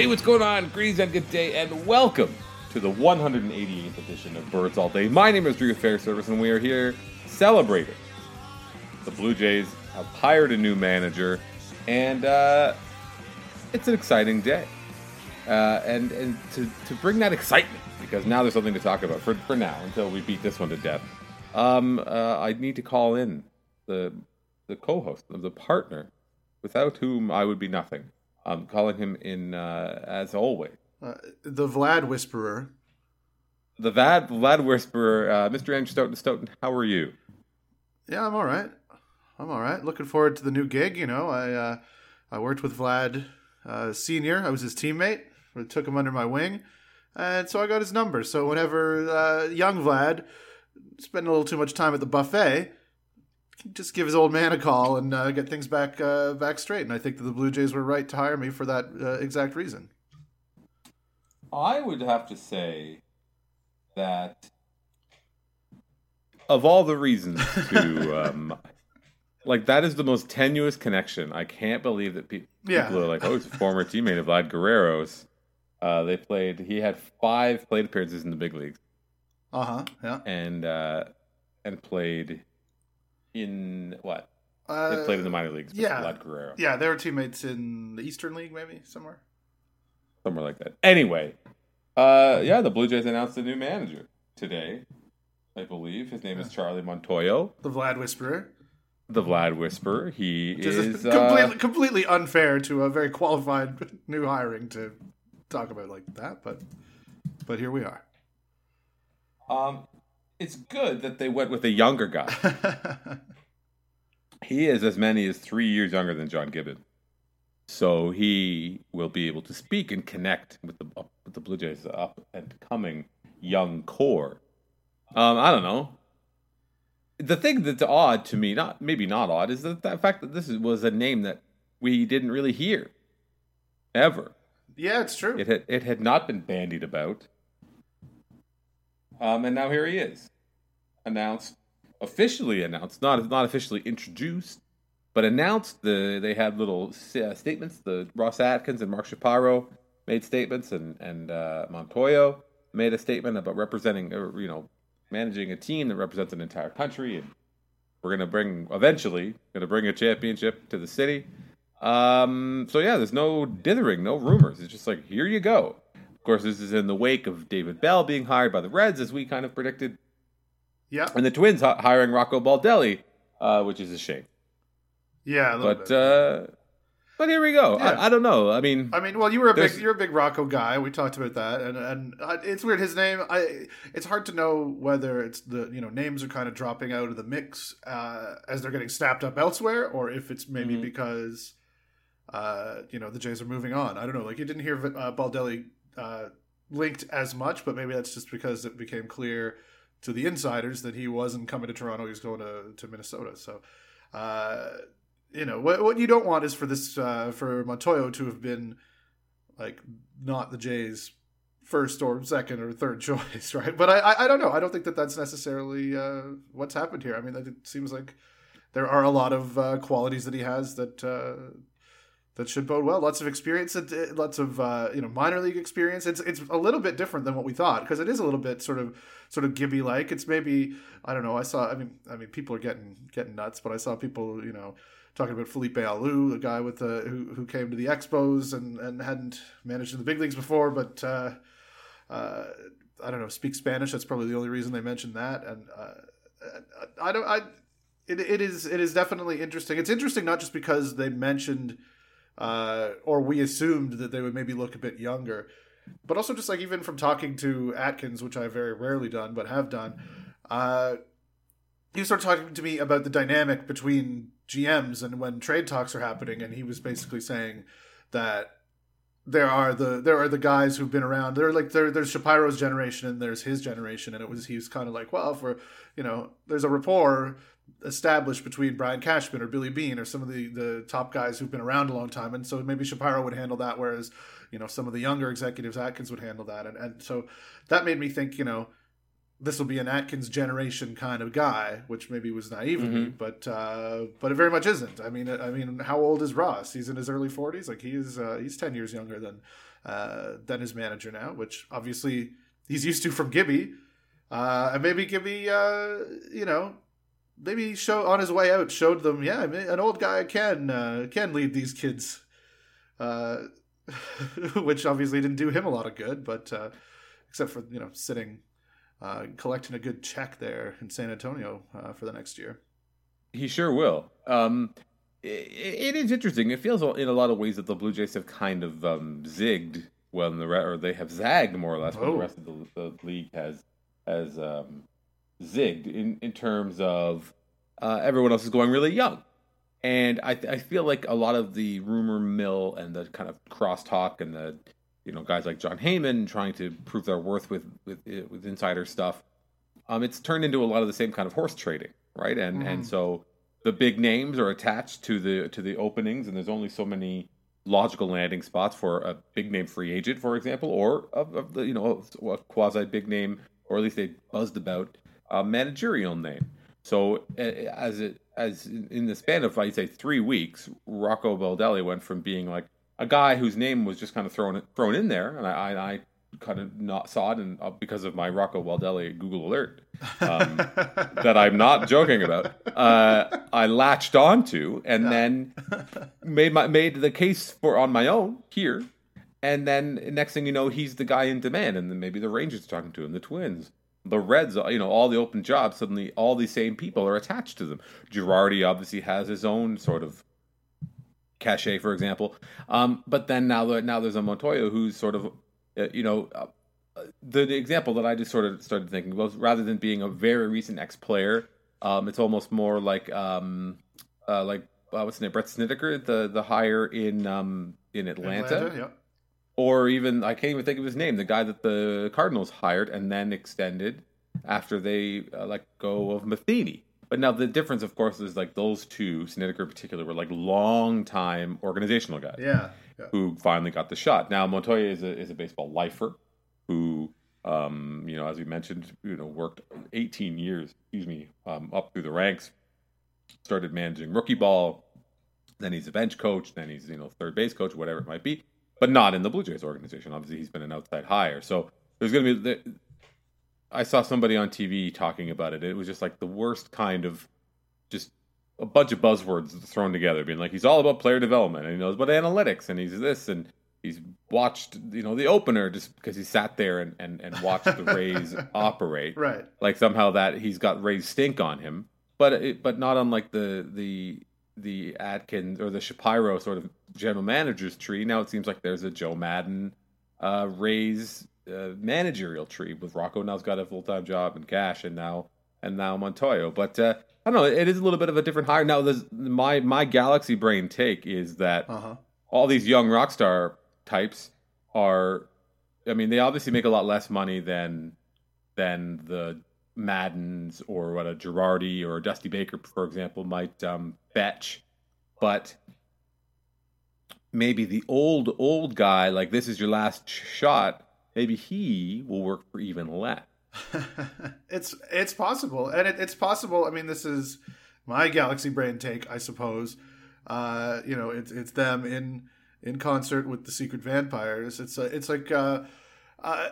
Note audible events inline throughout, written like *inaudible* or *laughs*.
Hey, what's going on? Greetings and good day, and welcome to the 188th edition of Birds All Day. My name is Drew Fairservice, and we are here celebrating. The Blue Jays have hired a new manager, and uh, it's an exciting day. Uh, and and to, to bring that excitement, because now there's something to talk about for, for now until we beat this one to death. Um, uh, I need to call in the the co-host of the partner, without whom I would be nothing. I'm calling him in uh, as always. Uh, the Vlad Whisperer. The Vlad Vlad Whisperer, uh, Mr. Andrew Stoughton. Stoughton, how are you? Yeah, I'm all right. I'm all right. Looking forward to the new gig. You know, I uh, I worked with Vlad uh, Senior. I was his teammate. I took him under my wing, and so I got his number. So whenever uh, young Vlad spent a little too much time at the buffet, just give his old man a call and uh, get things back uh, back straight. And I think that the Blue Jays were right to hire me for that uh, exact reason. I would have to say that of all the reasons to um, *laughs* like that is the most tenuous connection. I can't believe that pe- Yeah. people are like, oh, he's a former teammate of Vlad Guerrero's. Uh, they played. He had five plate appearances in the big leagues, Uh huh. Yeah. and uh, and played in what? Uh, They played in the minor leagues. yeah. Vlad Guerrero. Yeah, they were teammates in the Eastern League, maybe somewhere. somewhere like that. Anyway, uh, yeah, the Blue Jays announced a new manager today. I believe his name is Charlie Montoyo, The Vlad Whisperer. the Vlad Whisperer. He Which is, is uh, completely, completely unfair to a very qualified *laughs* new hiring to talk about like that, but but here we are. um, it's good that they went with a younger guy. *laughs* he is as many as three years younger than John Gibbon, so he will be able to speak and connect with the with the Blue Jays up and coming young core. Um, I don't know. The thing that's odd to me, not maybe not odd, is the, the fact that this is, was a name that we didn't really hear ever. yeah, it's true. It had it had not been bandied about. Um, and now here he is, announced, officially announced, not not officially introduced, but announced. The they had little uh, statements. The Ross Atkins and Mark Shapiro made statements, and and uh, Montoyo made a statement about representing, uh, you know, managing a team that represents an entire country, and we're gonna bring eventually gonna bring a championship to the city. Um, so yeah, there's no dithering, no rumors. It's just like here you go. Of course, this is in the wake of David Bell being hired by the Reds, as we kind of predicted, yeah, and the Twins hi- hiring Rocco Baldelli, uh, which is a shame. yeah, a But bit. uh, but here we go. Yeah. I, I don't know. I mean, I mean, well, you were a big you're a big Rocco guy. We talked about that, and and uh, it's weird. His name, I it's hard to know whether it's the you know names are kind of dropping out of the mix uh, as they're getting snapped up elsewhere, or if it's maybe Mhm. because uh, you know the Jays are moving on. I don't know. Like you didn't hear uh, Baldelli uh, linked as much, but maybe that's just because it became clear to the insiders that he wasn't coming to Toronto. He was going to to Minnesota. So. Uh, you know what what you don't want is for this uh, for Montoyo to have been like not the Jays first or second or third *laughs* choice, right? But I I, don't know. I don't think that that's necessarily uh, what's happened here. I mean, it seems like there are a lot of uh, qualities that he has that. Uh, that should bode well. Lots of experience, uh, lots of uh, you know minor league experience. It's it's a little bit different than what we thought because it is a little bit sort of sort of Gibby like. It's maybe I don't know. I saw. I mean, I mean, people are getting getting nuts, but I saw people you know talking about Felipe Alou, the guy with the who who came to the Expos and and hadn't managed in the big leagues before, but uh, uh, I don't know, speak Spanish. That's probably the only reason they mentioned that. And uh, I don't. I it, it is it is definitely interesting. It's interesting not just because they mentioned uh, or we assumed that they would maybe look a bit younger, but also just like even from talking to Atkins, which I've very rarely done but have done. Uh, he started talking to me about the dynamic between GMs and when trade talks are happening, and he was basically saying that there are the there are the guys who've been around. They're like there, there's Shapiro's generation and there's his generation, and it was he was kind of like, well, for you know, there's a rapport established between Brian Cashman or Billy Beane or some of the the top guys who've been around a long time, and so maybe Shapiro would handle that, whereas you know some of the younger executives, Atkins would handle that, and and so that made me think, you know. This will be an Atkins generation kind of guy, which maybe was naive of me, but uh, but it very much isn't. I mean, I mean, how old is Ross? He's in his early forties. Like he's uh, he's ten years younger than uh, than his manager now, which obviously he's used to from Gibby. Uh, and maybe Gibby, uh, you know, maybe show on his way out showed them, yeah, an old guy can uh, can lead these kids, uh, *laughs* which obviously didn't do him a lot of good, but uh, except for you know sitting, uh, collecting a good check there in San Antonio uh, for the next year. He sure will. Um, it, it is interesting. It feels in a lot of ways that the Blue Jays have kind of um, zigged when the re- or they have zagged more or less when the rest of the, the league has has um, zigged in in terms of uh, everyone else is going really young. And I, I feel like a lot of the rumor mill and the kind of crosstalk and the you know guys like Jon Heyman trying to prove their worth with with with insider stuff, um, it's turned into a lot of the same kind of horse trading, right? And mm-hmm. and so the big names are attached to the to the openings, and there's only so many logical landing spots for a big name free agent, for example, or of, of the you know a quasi big name, or at least they buzzed about a managerial name. So as it as in the span of I'd say three weeks, Rocco Baldelli went from being like a guy whose name was just kind of thrown thrown in there, and I, I, I kind of not saw it, and uh, because of my Rocco Baldelli Google alert um, *laughs* that I'm not joking about, uh, I latched onto and yeah. then made my made the case for on my own here, and then next thing you know, he's the guy in demand, and then maybe the Rangers are talking to him, the Twins. The Reds, you know, all the open jobs, suddenly all these same people are attached to them. Girardi obviously has his own sort of cachet, for example. Um, but then now, now there's a Montoya who's sort of uh, you know, uh, the, the, example that I just sort of started thinking was rather than being a very recent ex player, um, it's almost more like um, uh, like uh, what's his name, Brett Snitker, the the hire in um, in Atlanta. Atlanta yeah. Or even I can't even think of his name, the guy that the Cardinals hired and then extended after they uh, let go of Matheny. But now the difference, of course, is like those two, Snitker in particular, were like long time organizational guys. Yeah yeah. who finally got the shot. Now Montoya is a is a baseball lifer who um, you know, as we mentioned, you know, worked 18 years, excuse me, um, up through the ranks. Started managing rookie ball, then he's a bench coach, then he's you know third base coach, whatever it might be, but not in the Blue Jays organization. Obviously, he's been an outside hire, so there's going to be. The, I saw somebody on TV talking about it. It was just like the worst kind of just a bunch of buzzwords thrown together, being like he's all about player development and he knows about analytics and he's this and he's watched you know the opener just because he sat there and and, and watched the Rays *laughs* operate. Right. Like somehow that he's got Rays stink on him, but it, but not unlike the the the Atkins or the Shapiro sort of general manager's tree. Now it seems like there's a Joe Maddon, uh, Rays uh, managerial tree with Rocco now's got a full time job and Cash and now and now Montoyo, but. Uh, I don't know. It is a little bit of a different hire. Now, my my galaxy brain take is that uh-huh. all these young rock star types are. I mean, they obviously make a lot less money than than the Maddons or what a Girardi or a Dusty Baker, for example, might um, fetch, but maybe the old old guy, like this is your last shot, maybe he will work for even less. *laughs* it's it's possible, and it, it's possible. I mean, this is my galaxy brain take, I suppose. Uh, you know, it's it's them in in concert with the secret vampires. It's a, it's like uh, uh,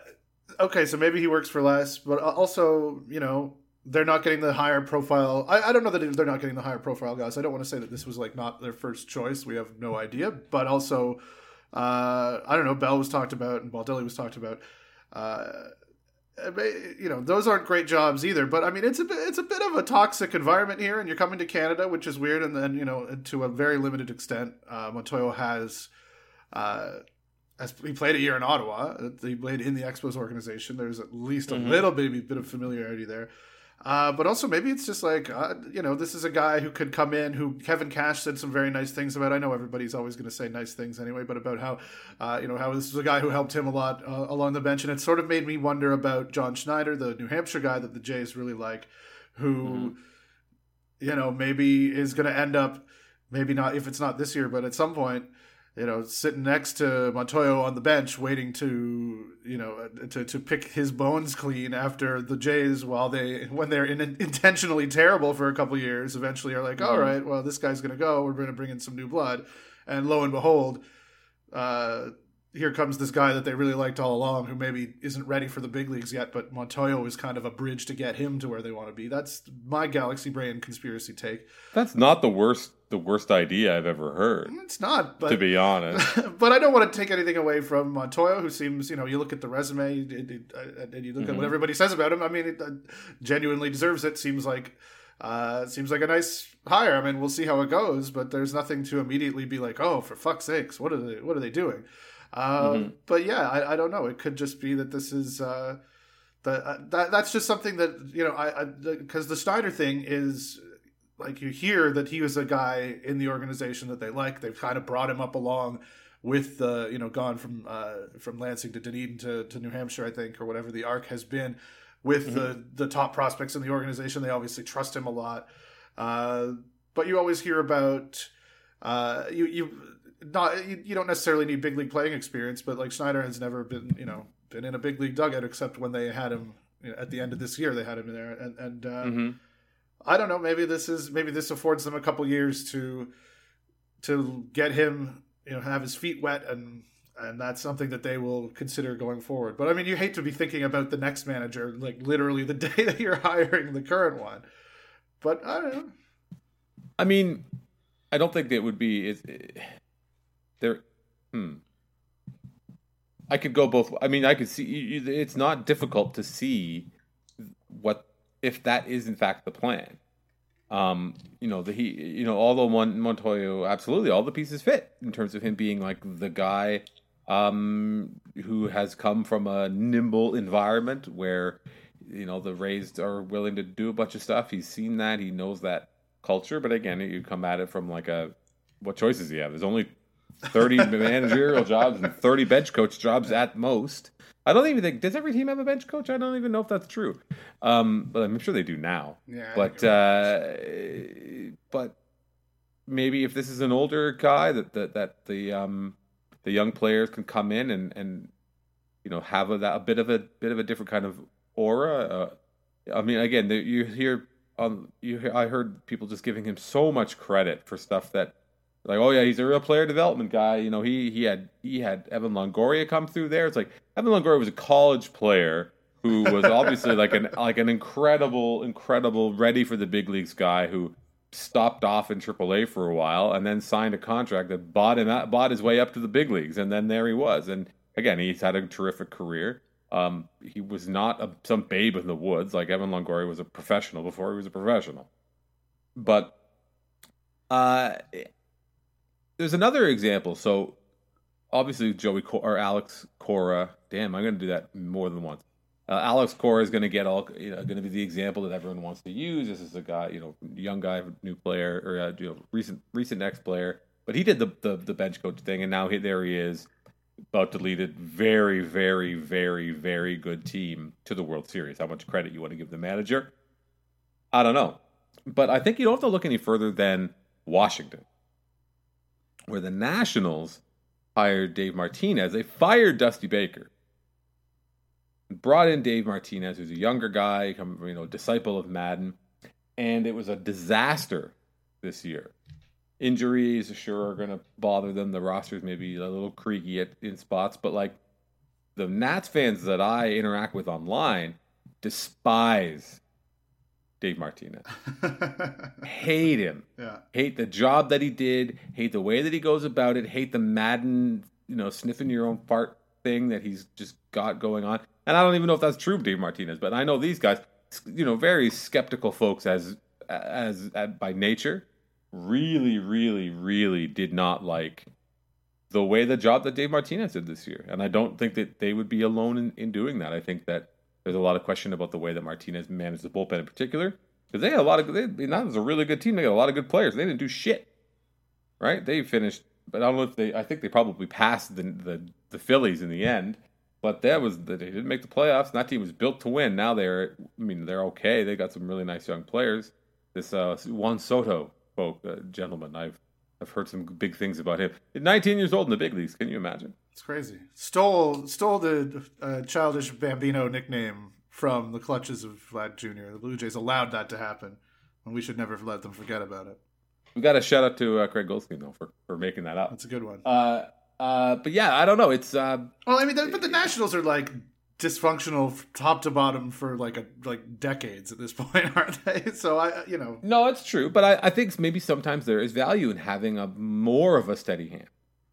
okay, so maybe he works for less, but also you know they're not getting the higher profile. I, I don't know that they're not getting the higher profile guys. I don't want to say that this was like not their first choice. We have no idea, but also uh, I don't know. Bell was talked about and Baldelli was talked about. Uh, you know those aren't great jobs either but i mean it's a bit, it's a bit of a toxic environment here and you're coming to canada which is weird and then you know to a very limited extent uh, montoyo has uh, as he played a year in ottawa he played in the expos organization there's at least a mm-hmm. little baby bit of familiarity there uh, but also maybe it's just like uh, you know this is a guy who could come in who Kevin Cash said some very nice things about. I know everybody's always going to say nice things anyway, but about how uh, you know how this is a guy who helped him a lot uh, along the bench, and it sort of made me wonder about John Schneider, the New Hampshire guy that the Jays really like, who mm-hmm. you know maybe is going to end up maybe not if it's not this year, but at some point you know, sitting next to Montoyo on the bench, waiting to, you know, to, to pick his bones clean after the Jays, while they, when they're in, intentionally terrible for a couple years, eventually are like, mm-hmm. all right, well, this guy's going to go. We're going to bring in some new blood. And lo and behold, uh, here comes this guy that they really liked all along, who maybe isn't ready for the big leagues yet, but Montoyo is kind of a bridge to get him to where they want to be. That's my galaxy brain conspiracy take. That's not the worst the worst idea I've ever heard. It's not, but to be honest. *laughs* but I don't want to take anything away from Montoya, who seems, you know, you look at the resume and, and you look mm-hmm. at what everybody says about him. I mean, it uh, genuinely deserves it. Seems like uh, seems like a nice hire. I mean, we'll see how it goes, but there's nothing to immediately be like, oh, for fuck's sakes, what are they? What are they doing? Uh, mm-hmm. But yeah, I, I, don't know. It could just be that this is uh, the, uh, that that's just something that you know I because the, the Schneider thing is like you hear that he was a guy in the organization that they like. They've kind of brought him up along with the you know gone from uh, from Lansing to Dunedin to, to New Hampshire, I think, or whatever the arc has been with mm-hmm. the the top prospects in the organization. They obviously trust him a lot, uh, but you always hear about uh, you you not you, you, don't necessarily need big league playing experience, but like Schneider has never been you know been in a big league dugout except when they had him you know, at the end of this year. They had him in there, and and uh, mm-hmm. I don't know. Maybe this is maybe this affords them a couple years to to get him you know have his feet wet and and that's something that they will consider going forward. But I mean, you hate to be thinking about the next manager like literally the *laughs* day that you're hiring the current one. But I don't know. I mean, I don't think it would be. It, there hmm i could go both i mean i could see it's not difficult to see what if that is in fact the plan. Um you know the he you know although Mon- montoyo absolutely all the pieces fit in terms of him being like the guy um who has come from a nimble environment where you know the Rays are willing to do a bunch of stuff. He's seen that. He knows that culture. But again you come at it from like a what choices do you have? There's only 30 managerial jobs and 30 bench coach jobs at most. I don't even think does every team have a bench coach? I don't even know if that's true, um, but I'm sure they do now. Yeah, but uh, but maybe if this is an older guy that that, that the um, the young players can come in and and you know have a, a bit of a bit of a different kind of aura. Uh, I mean, again, you hear um, you hear, I heard people just giving him so much credit for stuff that like, oh yeah, he's a real player development guy. You know, he he had he had Evan Longoria come through there. It's like Evan Longoria was a college player who was *laughs* obviously like an like an incredible, incredible, ready for the big leagues guy who stopped off in AAA for a while and then signed a contract that bought him out, bought his way up to the big leagues, and then there he was. And again, he's had a terrific career. Um, he was not a, some babe in the woods like Evan Longoria was a professional before he was a professional, but uh, there's another example. So obviously Joey Cor- or Alex Cora. Damn, I'm going to do that more than once. Uh, Alex Cora is going to get all, you know, going to be the example that everyone wants to use. This is a guy, you know, young guy, new player, or uh, you know, recent recent ex player. But he did the, the, the bench coach thing, and now he, there he is, about to lead a very, very, very, very good team to the World Series. How much credit you want to give the manager? I don't know, but I think you don't have to look any further than Washington where the Nationals hired Dave Martinez. They fired Dusty Baker, brought in Dave Martinez, who's a younger guy, you know, disciple of Maddon, and it was a disaster this year. Injuries sure are going to bother them. The roster's maybe a little creaky at, in spots, but like the Nats fans that I interact with online despise Dave Martinez. *laughs* hate him. Yeah. Hate the job that he did. Hate the way that he goes about it. Hate the Maddon, you know, sniffing your own fart thing that he's just got going on. And I don't even know if that's true Dave Martinez, but I know these guys, you know, very skeptical folks as as, as by nature, really, really, really did not like the way the job that Dave Martinez did this year. And I don't think that they would be alone in, in doing that. I think that there's a lot of question about the way that Martinez managed the bullpen in particular because they had a lot of. They, was a really good team. They got a lot of good players. They didn't do shit, right? They finished, but I don't know if they. I think they probably passed the the, the Phillies in the end. But that was that they didn't make the playoffs. And that team was built to win. Now they're, I mean, they're okay. They got some really nice young players. This uh, Juan Soto, folk, uh, gentleman, I've I've heard some big things about him. 19 years old in the big leagues. Can you imagine? It's crazy. Stole stole the uh, childish Bambino nickname from the clutches of Vlad Jr. The Blue Jays allowed that to happen, and we should never let them forget about it. We got a shout out to uh, Craig Goldstein though for, for making that up. That's a good one. Uh, uh, but yeah, I don't know. It's uh, Well, I mean, the, but the Nationals are like dysfunctional top to bottom for like a like decades at this *laughs* point, aren't they? So I, you know, no, it's true. But I, I think maybe sometimes there is value in having a more of a steady hand,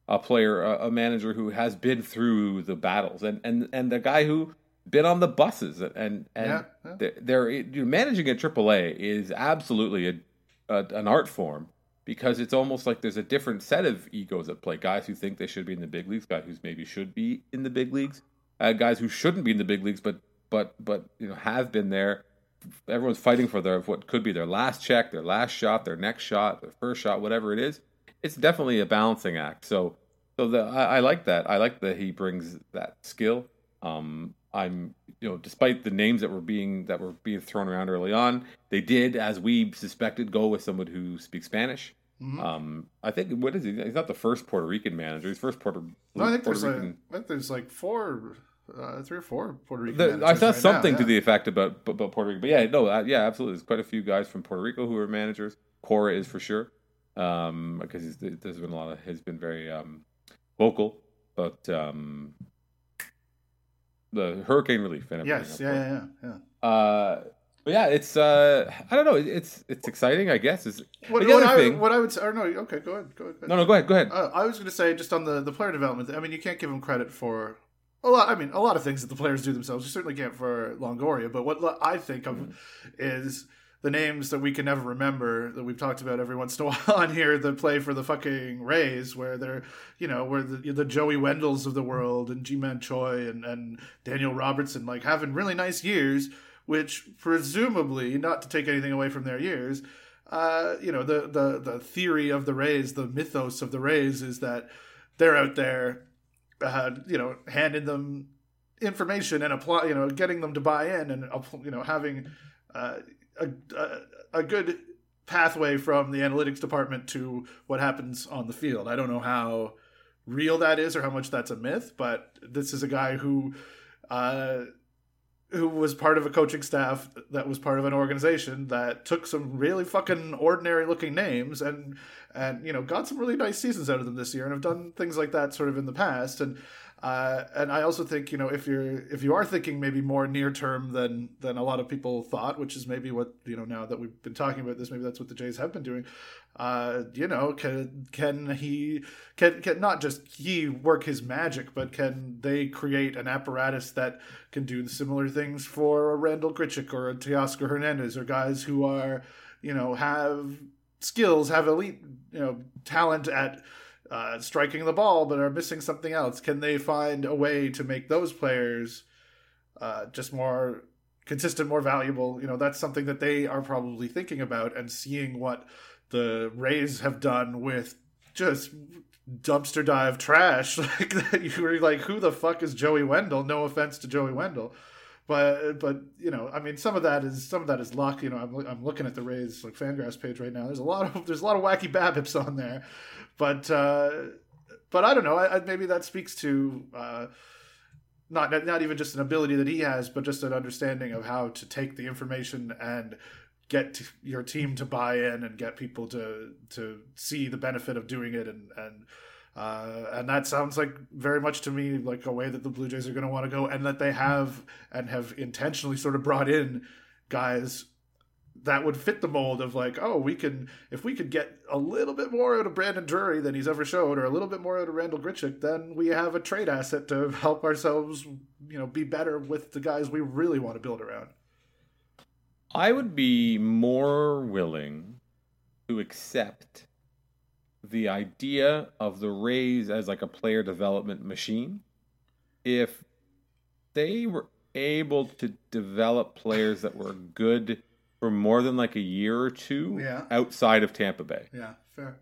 a player, a, a manager who has been through the battles, and and and the guy who been on the buses, and and Yeah, yeah. they're, they're you know, managing at AAA is absolutely a, a an art form. Because it's almost like there's a different set of egos at play. Guys who think they should be in the big leagues, guys who maybe should be in the big leagues, uh, guys who shouldn't be in the big leagues, but but but you know have been there. Everyone's fighting for their what could be their last check, their last shot, their next shot, their first shot, whatever it is. It's definitely a balancing act. So so the I, I like that. I like that he brings that skill. Um, I'm you know despite the names that were being that were being thrown around early on, they did as we suspected go with someone who speaks Spanish. Mhm. Um, I think what is he? He's not the first Puerto Rican manager. He's first Puerto. no, I think Puerto there's like, Rican. I think there's like four, uh, three or four Puerto Rican. The, I saw right something now, to the effect about about Puerto Rico, but yeah, no, uh, yeah, absolutely. There's quite a few guys from Puerto Rico who are managers. Cora is for sure, um, because he's, there's been a lot of has been very um, vocal, but um, the hurricane relief and everything. Yes, yeah, yeah, yeah, yeah. Uh, but yeah, it's uh, I don't know. It's it's exciting, I guess. Is What, what, I, thing? what I would say, or no, okay, go ahead, go ahead. No, no, go ahead, go ahead. Uh, I was going to say just on the the player development. I mean, you can't give him credit for a lot. I mean, a lot of things that the players do themselves. You certainly can't for Longoria. But what I think of Mm-hmm. is the names that we can never remember that we've talked about every once in a *laughs* while on here that play for the fucking Rays, where they're you know where the the Joey Wendles of the world and Ji-Man Choi and and Daniel Robertson like having really nice years. Which presumably, not to take anything away from their years, uh, you know, the, the the theory of the Rays, the mythos of the Rays is that they're out there, uh, you know, handing them information and apply, you know, getting them to buy in and you know having uh, a, a good pathway from the analytics department to what happens on the field. I don't know how real that is or how much that's a myth, but this is a guy who. Uh, who was part of a coaching staff that was part of an organization that took some really fucking ordinary looking names and and you know got some really nice seasons out of them this year and have done things like that sort of in the past and uh, and I also think you know if you're if you are thinking maybe more near term than than a lot of people thought, which is maybe what you know now that we've been talking about this, maybe that's what the Jays have been doing. Uh, you know, can can he can can not just he work his magic, but can they create an apparatus that can do similar things for a Randal Grichuk or a Teoscar Hernandez or guys who are you know have skills, have elite you know talent at uh, striking the ball, but are missing something else. Can they find a way to make those players uh, just more consistent, more valuable? You know, that's something that they are probably thinking about and seeing what the Rays have done with just dumpster dive trash *laughs* like. You were like, who the fuck is Joey Wendle? No offense to Joey Wendle. But but you know I mean some of that is some of that is luck you know I'm, I'm looking at the Rays like Fangraphs page right now there's a lot of there's a lot of wacky BABIPs on there but uh, but I don't know. I, I, maybe that speaks to uh, not not even just an ability that he has, but just an understanding of how to take the information and get your team to buy in and get people to to see the benefit of doing it and and. Uh, and that sounds like very much to me like a way that the Blue Jays are going to want to go, and that they have and have intentionally sort of brought in guys that would fit the mold of like, oh, we can if we could get a little bit more out of Brandon Drury than he's ever showed, or a little bit more out of Randal Grichuk, then we have a trade asset to help ourselves, you know, be better with the guys we really want to build around. I would be more willing to accept the idea of the Rays as like a player development machine if they were able to develop players that were good for more than like a year or two Yeah. outside of Tampa Bay. Yeah, fair.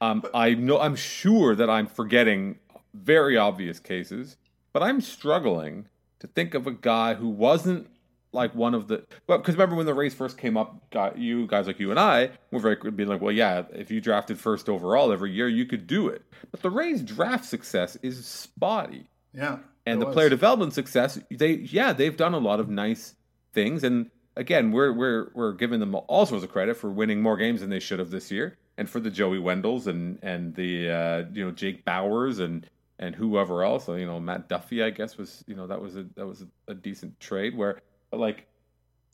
Um, I know I'm sure that I'm forgetting very obvious cases, but I'm struggling to think of a guy who wasn't like one of the. Well, because remember when the Rays first came up, guy, you guys like you and I were very being like, well, yeah, if you drafted first overall every year, you could do it. But the Rays draft success is spotty, Yeah. and the was. player development success, they yeah, they've done a lot of nice things, and again, we're we're we're giving them all sorts of credit for winning more games than they should have this year, and for the Joey Wendles and and the uh, you know Jake Bauers and and whoever else. You know, Matt Duffy, I guess was you know that was a that was a, a decent trade where like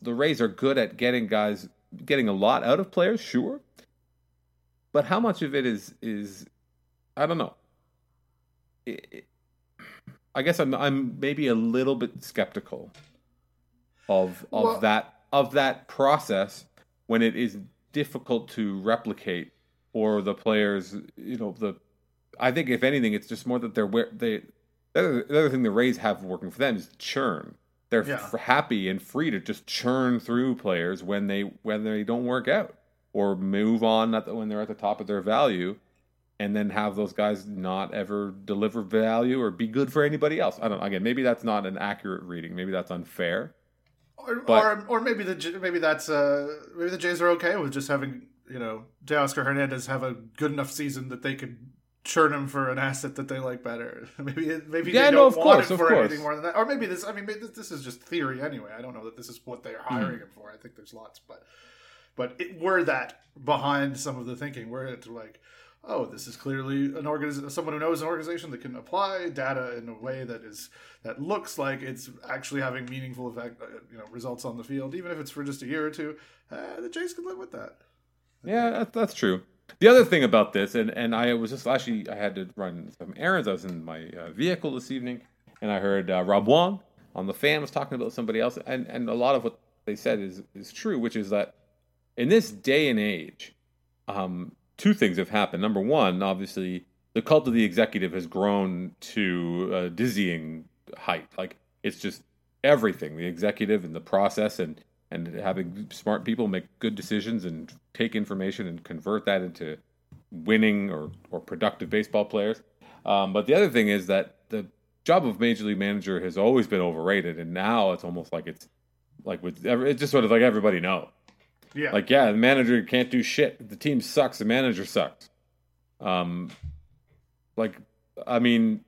the Rays are good at getting guys getting a lot out of players, sure, but how much of it is is I don't know. It, it, I guess I'm I'm maybe a little bit skeptical of of well, that of that process when it is difficult to replicate or the players you know the I think if anything it's just more that they're where they the other, the other thing the Rays have working for them is churn. They're yeah. f- happy and free to just churn through players when they when they don't work out or move on the, when they're at the top of their value and then have those guys not ever deliver value or be good for anybody else. I don't know. Again, maybe that's not an accurate reading. Maybe that's unfair. Or, but, or, or maybe the maybe that's uh maybe the Jays are okay with just having you know Teoscar Hernandez have a good enough season that they could churn him for an asset that they like better. *laughs* maybe maybe yeah, they no, don't want course, it for course. anything more than that. Or maybe this. I mean, this is just theory anyway. I don't know that this is what they're hiring mm. him for. I think there's lots, but but it, were that behind some of the thinking, where it's like oh, this is clearly an organization, someone who knows an organization that can apply data in a way that is that looks like it's actually having meaningful effect, uh, you know, results on the field, even if it's for just a year or two. Uh, the Jays could live with that. Yeah, that's true. The other thing about this, and, and I was just actually I had to run some errands. I was in my uh, vehicle this evening, and I heard uh, Rob Wong on the fan was talking about somebody else, and and a lot of what they said is is true, which is that in this day and age, um, two things have happened. Number one, obviously, the cult of the executive has grown to a dizzying height. Like it's just everything, the executive and the process, and and having smart people make good decisions and take information and convert that into winning or or productive baseball players. Um, but the other thing is that the job of major league manager has always been overrated, and now it's almost like it's like with every, it's just sort of like everybody knows. Yeah. Like, yeah, the manager can't do shit. The team sucks. The manager sucks. Um, like, I mean,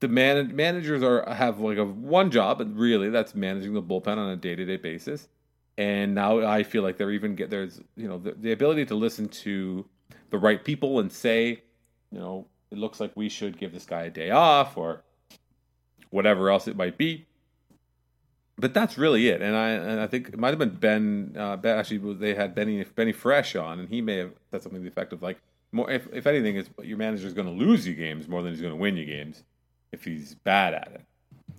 the man managers are have like a one job, and really that's managing the bullpen on a day to day basis. And now I feel like they're even get there's you know the, the ability to listen to the right people and say, you know, it looks like we should give this guy a day off or whatever else it might be but that's really it. And I and I think it might have been Ben. Uh, ben actually, they had Benny Benny Fresh on, and he may have said something to the effect of like, more if if anything, is your manager is going to lose you games more than he's going to win you games if he's bad at it.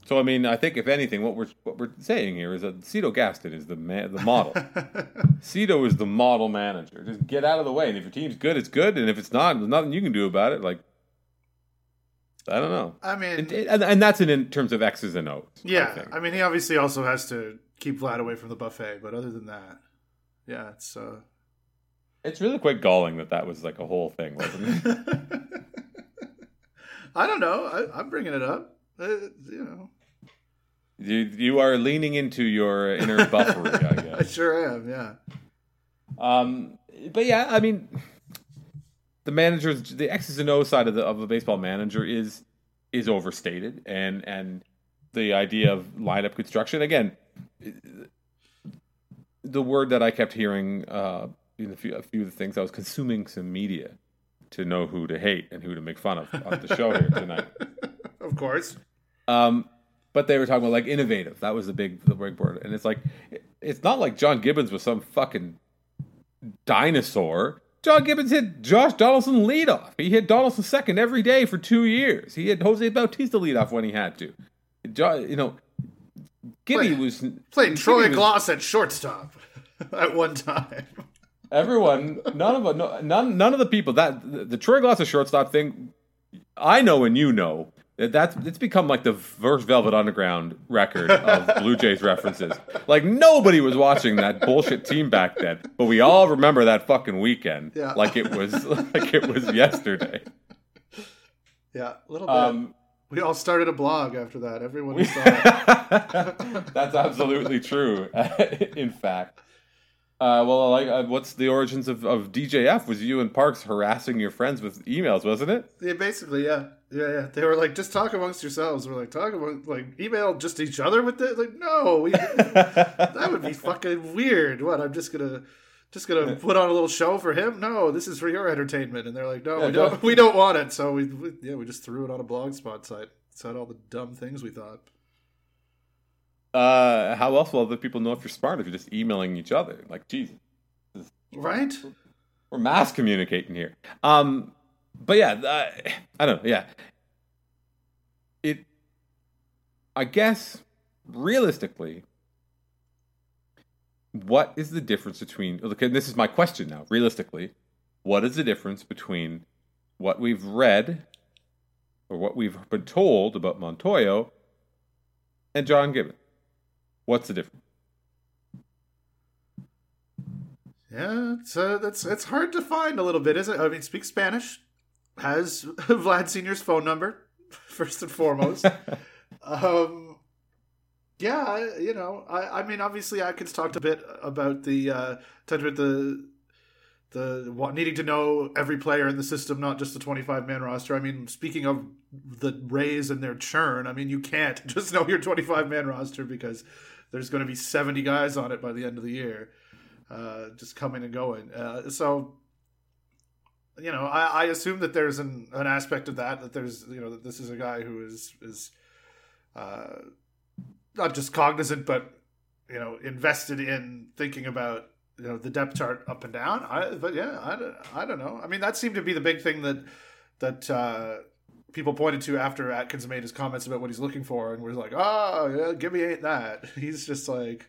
So I mean, I think if anything, what we're what we're saying here is that Cito Gaston is the ma- the model. *laughs* Cito is the model manager. Just get out of the way, and if your team's good, it's good, and if it's not, there's nothing you can do about it. Like I don't know. I mean, and, and, and that's in, in terms of X's and O's. Yeah, I, I, mean, he obviously also has to keep Vlad away from the buffet, but other than that, yeah, it's uh, it's really quite galling that that was like a whole thing, wasn't it? *laughs* I don't know. I, am bringing it up. Uh, you know, you you are leaning into your inner buffery. I *laughs* guess I sure am. Yeah. Um, but yeah, I mean the managers, the X's and O's side of the of a baseball manager is is overstated, and and the idea of lineup construction again. The word that I kept hearing uh, in a few, a few of the things I was consuming some media to know who to hate and who to make fun of on the show here tonight. *laughs* Of course. Um, but they were talking about like innovative. That was the big the big word, and it's like it's not like John Gibbons was some fucking dinosaur John Gibbons hit Josh Donaldson leadoff. He hit Donaldson second every day for two years. He hit Jose Bautista leadoff when he had to. You know, Gibby was playing Troy was, Glaus at shortstop *laughs* at one time. Everyone, none of no, none none of the people that the, the Troy Glaus at shortstop thing. I know and you know that's it's become like the first Velvet Underground record of *laughs* Blue Jays references. Like nobody was watching that bullshit team back then, but we all remember that fucking weekend yeah. like it was *laughs* like it was yesterday. Yeah, a little bit. Um, we all started a blog after that. Everyone saw it. *laughs* That's absolutely true. In fact. Uh, well, like, uh, what's the origins of, of DJF? Was you and Parks harassing your friends with emails, wasn't it? Yeah, basically, yeah, yeah, yeah. They were like, just talk amongst yourselves. We're like, talk about like email just each other with it. Like, no, we, *laughs* that would be fucking weird. What? I'm just gonna just gonna put on a little show for him. No, this is for your entertainment. And they're like, no, Yeah, we don't. don't- We don't want it. So we, we yeah, we just threw it on a blogspot site. Said all the dumb things we thought. Uh, how else will other people know if you're smart if you're just emailing each other? Like, Jesus, Right? we're mass communicating here. Um, but yeah, uh, I don't know. Yeah, it. I guess realistically, what is the difference between? Look, and this is my question now. Realistically, what is the difference between what we've read or what we've been told about Montoyo and John Gibbon? What's the difference? Yeah, it's uh, that's it's hard to find a little bit, isn't it? I mean, speaks Spanish, has *laughs* Vlad Senior's phone number *laughs* first and foremost. *laughs* um, yeah, you know, I, I mean, obviously, Atkins talked a bit about the uh, talked about the the what, needing to know every player in the system, not just the twenty five man roster. I mean, speaking of the Rays and their churn, I mean, you can't just know your twenty five man roster because there's going to be seventy guys on it by the end of the year uh, just coming and going. Uh, so, you know, I, I assume that there's an, an aspect of that that there's you know that this is a guy who is is uh, not just cognizant, but you know, invested in thinking about you know the depth chart up and down. I, but yeah, I, I don't know. I mean, that seemed to be the big thing that that. People pointed to after Atkins made his comments about what he's looking for, and we're like, "Oh, yeah, Gibby ain't that." *laughs* He's just like,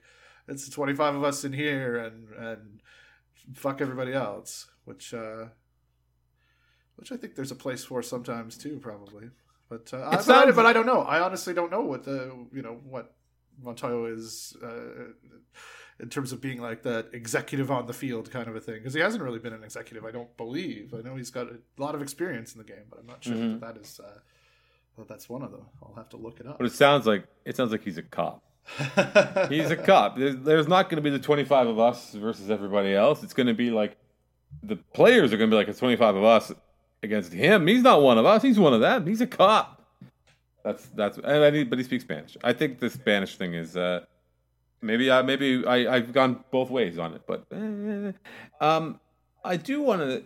it's the 25 of us in here and and fuck everybody else which uh which i think there's a place for sometimes too probably but uh, I, but, sounds- but I don't know i honestly don't know what the you know what Montoya is uh in terms of being like that executive on the field kind of a thing because he hasn't really been an executive i don't believe i know he's got a lot of experience in the game but i'm not sure Mhm. that that is uh that that's one of them i'll have to look it up But it sounds like it sounds like he's a cop. *laughs* He's a cop. There's, there's not going to be the 25 of us versus everybody else. It's going to be like the players are going to be like it's 25 of us against him. He's not one of us. He's one of them. He's a cop. That's that's. And I but he speaks Spanish. I think the Spanish thing is uh, maybe I maybe I I've gone both ways on it, but eh, um, I do want to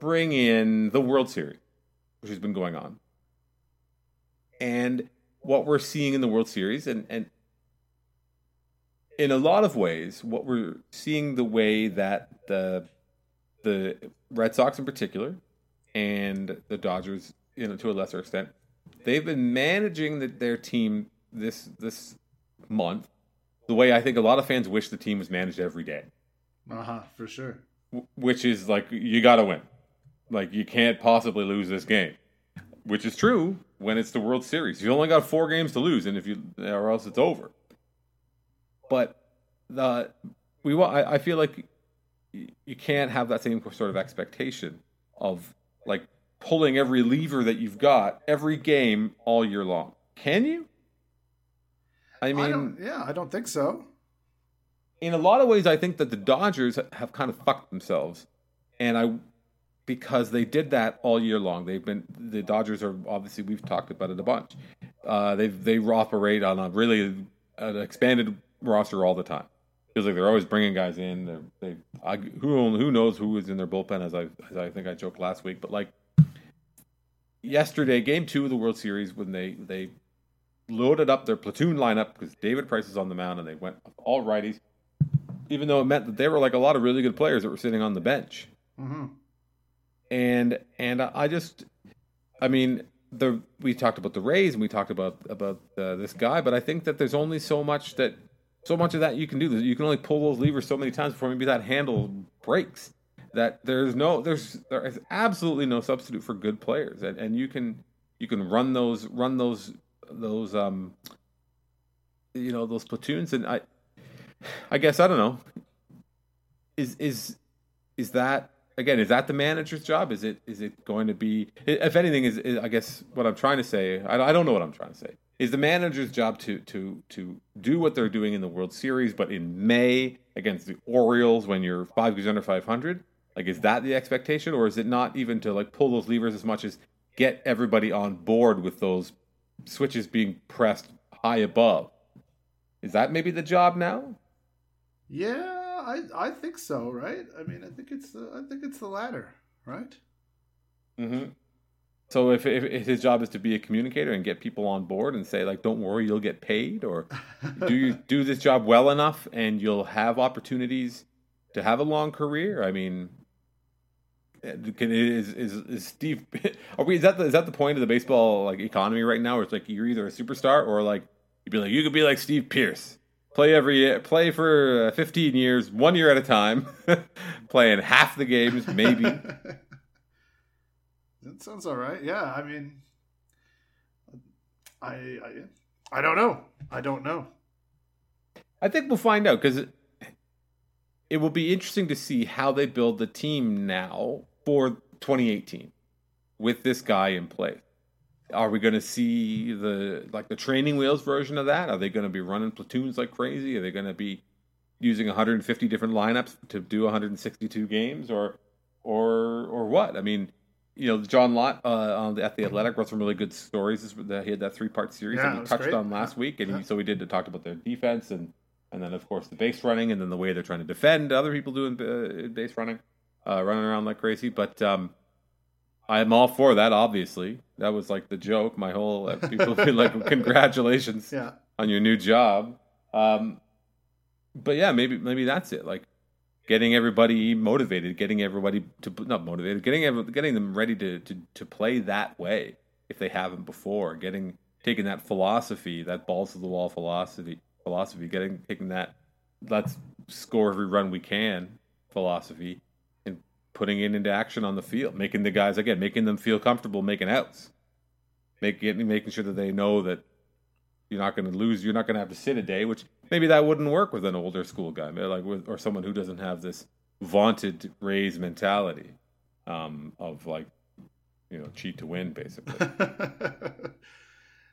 bring in the World Series, which has been going on, and what we're seeing in the World Series, and and in a lot of ways, what we're seeing the way that the the Red Sox in particular and the Dodgers, you know, to a lesser extent, they've been managing the, their team this this month the way I think a lot of fans wish the team was managed every day uh-huh for sure w- which is like you got to win. Like you can't possibly lose this game, which is true when it's the World Series. You only got four games to lose, and if you or else it's over. But the we wa- I, I feel like you can't have that same sort of expectation of like pulling every lever that you've got every game all year long. Can you? I I mean, don't, yeah i don't think so in a lot of ways, I think that the Dodgers have kind of fucked themselves, and I because they did that all year long. They've been the Dodgers are obviously we've talked about it a bunch. Uh, they they operate on a really an expanded roster all the time. Feels like they're always bringing guys in. They're, they I, who who knows who is in their bullpen as I as I think I joked last week, but like yesterday, game two of the World Series when they they loaded up their platoon lineup because David Price is on the mound and they went with all righties even though it meant that there were like a lot of really good players that were sitting on the bench. mm-hmm. And and I just, I mean, the we talked about the Rays and we talked about about uh, this guy, but I think that there's only so much that so much of that you can do. You can only pull those levers so many times before maybe that handle breaks. That there's no there's there is absolutely no substitute for good players, and and you can you can run those run those those um you know those platoons, and I I guess I don't know. Is is is that again? Is that the manager's job? Is it is it going to be? If anything, is, is I guess what I'm trying to say. I, I don't know what I'm trying to say. Is the manager's job to to to do what they're doing in the World Series, but in May against the Orioles when you're five games under 500? Like, is that the expectation, or is it not even to like pull those levers as much as get everybody on board with those switches being pressed high above? Is that maybe the job now? Yeah, I I think so, right? I mean, I think it's the I think it's the latter, right? Mm-hmm. So if, if, if his job is to be a communicator and get people on board and say like, "Don't worry, you'll get paid," or do you *laughs* do this job well enough and you'll have opportunities to have a long career? I mean, can, is, is is Steve? *laughs* Are we? Is that the, is that the point of the baseball like economy right now? Where it's like you're either a superstar or like you'd be like you could be like Steve Pearce, play every play for uh, 15 years, one year at a time, *laughs* playing half the games maybe. *laughs* That sounds all right. Yeah, I mean, I, I, I don't know. I don't know. I think we'll find out because it, will be interesting to see how they build the team now for 2018 with this guy in place. Are we going to see the like the training wheels version of that? Are they going to be running platoons like crazy? Are they going to be using 150 different lineups to do 162 games, or or or what? I mean, you know, John Lott uh, at the Athletic wrote some really good stories. He had that three part series Yeah, that was touched great. on last week, and Yeah. he, so we did to talked about their defense and and then of course the base running, and then the way they're trying to defend other people doing uh, base running, uh, running around like crazy. But um, I'm all for that. Obviously, that was like the joke. My whole uh, people been like, *laughs* "Congratulations Yeah. on your new job." Um, but yeah, maybe maybe that's it. Like getting everybody motivated, getting everybody to not motivated, getting every, getting them ready to, to to play that way if they haven't before. Getting taking that philosophy, that balls to the wall philosophy, philosophy, getting taking that let's score every run we can philosophy and putting it into action on the field, making the guys again, making them feel comfortable making outs, making making sure that they know that you're not going to lose. You're not going to have to sit a day, which maybe that wouldn't work with an older school guy, like with, or someone who doesn't have this vaunted Rays mentality um, of like, you know, cheat to win, basically. *laughs*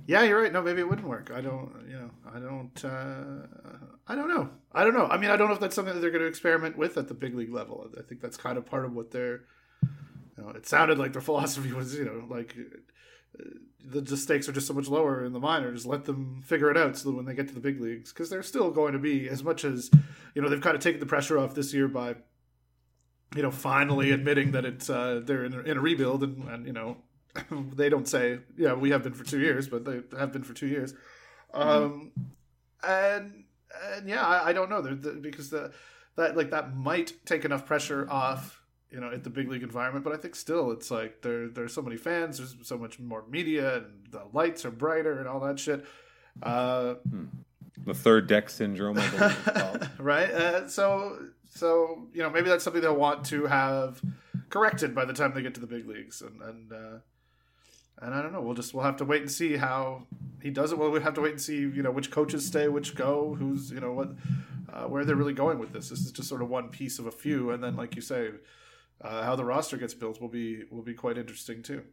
yeah, you're right. No, maybe it wouldn't work. I don't. You know, I don't. Uh, I don't know. I don't know. I mean, I don't know if that's something that they're going to experiment with at the big league level. I think that's kind of part of what they're. You know, it sounded like their philosophy was, you know, like uh, the, the stakes are just so much lower in the minors. Let them figure it out so that when they get to the big leagues, because they're still going to be as much as, you know, they've kind of taken the pressure off this year by, you know, finally admitting that it's uh, they're in a, in a rebuild and, and you know *coughs* they don't say yeah we have been for two years but they have been for two years. Um and and yeah i, I don't know. The, because the that like that might take enough pressure off you know at the big league environment but i think still it's like there there's so many fans there's so much more media and the lights are brighter and all that shit. Uh the third deck syndrome, I believe *laughs* right? Uh, so so you know maybe that's something they'll want to have corrected by the time they get to the big leagues. And and uh and I don't know. We'll just we'll have to wait and see how he does it. Well, we have to wait and see, you know, which coaches stay, which go, who's, you know, what, uh, where they're really going with this. This is just sort of one piece of a few, and then, like you say, uh, how the roster gets built will be will be quite interesting too.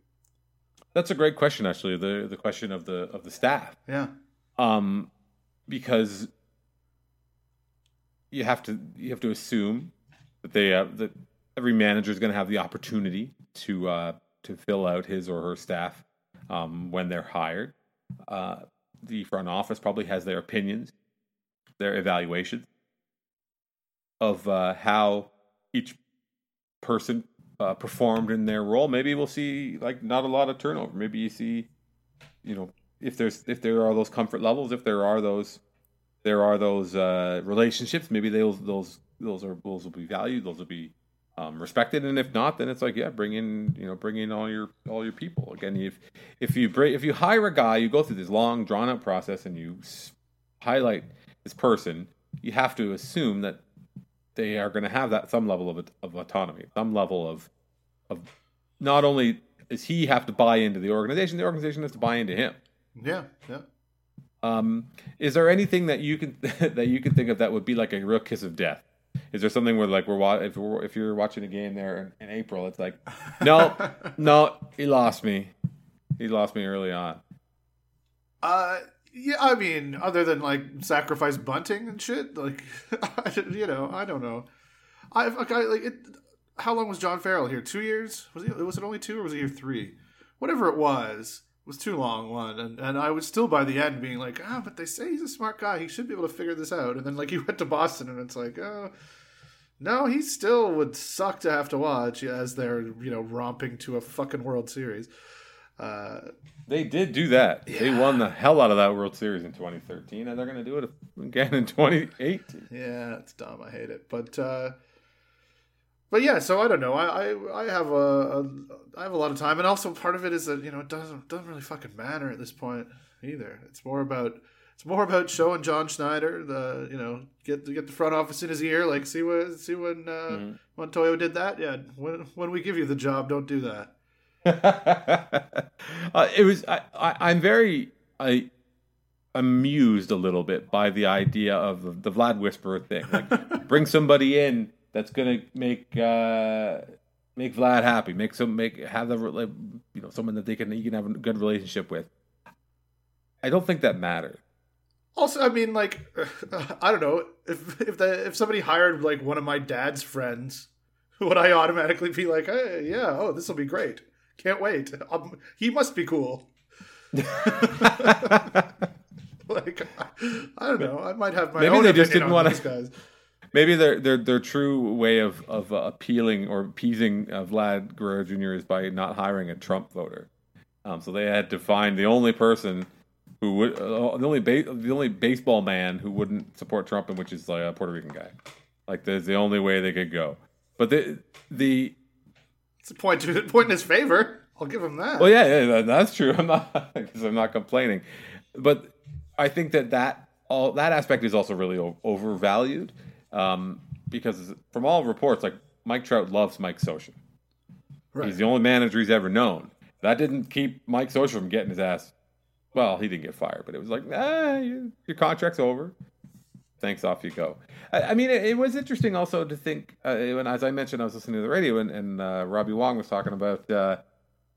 That's a great question, actually. The the question of the of the staff, Yeah, um, because you have to you have to assume that they have, that every manager is going to have the opportunity to uh, to fill out his or her staff um, when they're hired. Uh, the front office probably has their opinions, their evaluations of uh, how each person uh, performed in their role. Maybe we'll see like not a lot of turnover. Maybe you see, you know, if there's if there are those comfort levels, if there are those there are those uh, relationships. Maybe those those those are those will be valued. Those will be um, respected. And if not, then it's like yeah, bring in you know bring in all your all your people again. If if you bring, if you hire a guy, you go through this long drawn out process and you highlight this person. You have to assume that they are going to have that some level of of autonomy, some level of of not only does he have to buy into the organization, the organization has to buy into him. yeah, yeah. Um, is there anything that you can *laughs* that you can think of that would be like a real kiss of death? Is there something where like we're wa- if we're, if you're watching a game there in, in April, it's like *laughs* no, no, he lost me. He lost me early on. Uh, yeah. I mean, other than like sacrifice bunting and shit, like *laughs* you know, I don't know. I, I like it. How long was John Farrell here? Two years? Was he? Was it only two, or was it here three? Whatever it was, it was too long. One, and and I was still by the end being like, ah, but they say he's a smart guy. He should be able to figure this out. And then like he went to Boston, and it's like, oh, No, he still would suck to have to watch as they're you know romping to a fucking World Series. Uh, They did do that. They won the hell out of that World Series in 2013, and they're going to do it again in 2018. yeah, it's dumb. I hate it, but uh, but yeah. So I don't know. I I, I have a, a I have a lot of time, and also part of it is that you know it doesn't doesn't really fucking matter at this point either. It's more about it's more about showing John Schneider the you know get get the front office in his ear. Like see what see when uh, Mhm. Montoyo did that. Yeah, when when we give you the job, don't do that. *laughs* uh, it was. I, I, I'm very. I amused a little bit by the idea of the, the Vlad Whisperer thing. Like, *laughs* bring somebody in that's gonna make uh, make Vlad happy. Make some make have the like, you know someone that they can you can have a good relationship with. I don't think that matters. Also, I mean, like, *laughs* I don't know if if the if somebody hired like one of my dad's friends, *laughs* would I automatically be like, hey, yeah, oh, this will be great, can't wait. Um, he must be cool. *laughs* Like, I don't know. I might have my Maybe own they just didn't wanna- these guys. Maybe their their their true way of of uh, appealing or appeasing uh, Vlad Guerrero Jr. is by not hiring a Trump voter. Um, so they had to find the only person who would uh, the only ba- the only baseball man who wouldn't support Trump, and which is like a Puerto Rican guy. Like that's the only way they could go. But the the It's a point to point in his favor. I'll give him that. well, yeah, yeah, that- that's true. *laughs* I'm not because I'm not complaining, but I think that that all that aspect is also really o- overvalued um, because from all reports, like Mike Trout loves Mike Scioscia. right. He's the only manager he's ever known. That didn't keep Mike Scioscia from getting his ass. Well, he didn't get fired, but it was like, ah, you, your contract's over. Thanks, off you go. I, I mean, it, it was interesting also to think uh, when, as I mentioned, I was listening to the radio and, and uh, Robbie Wong was talking about uh,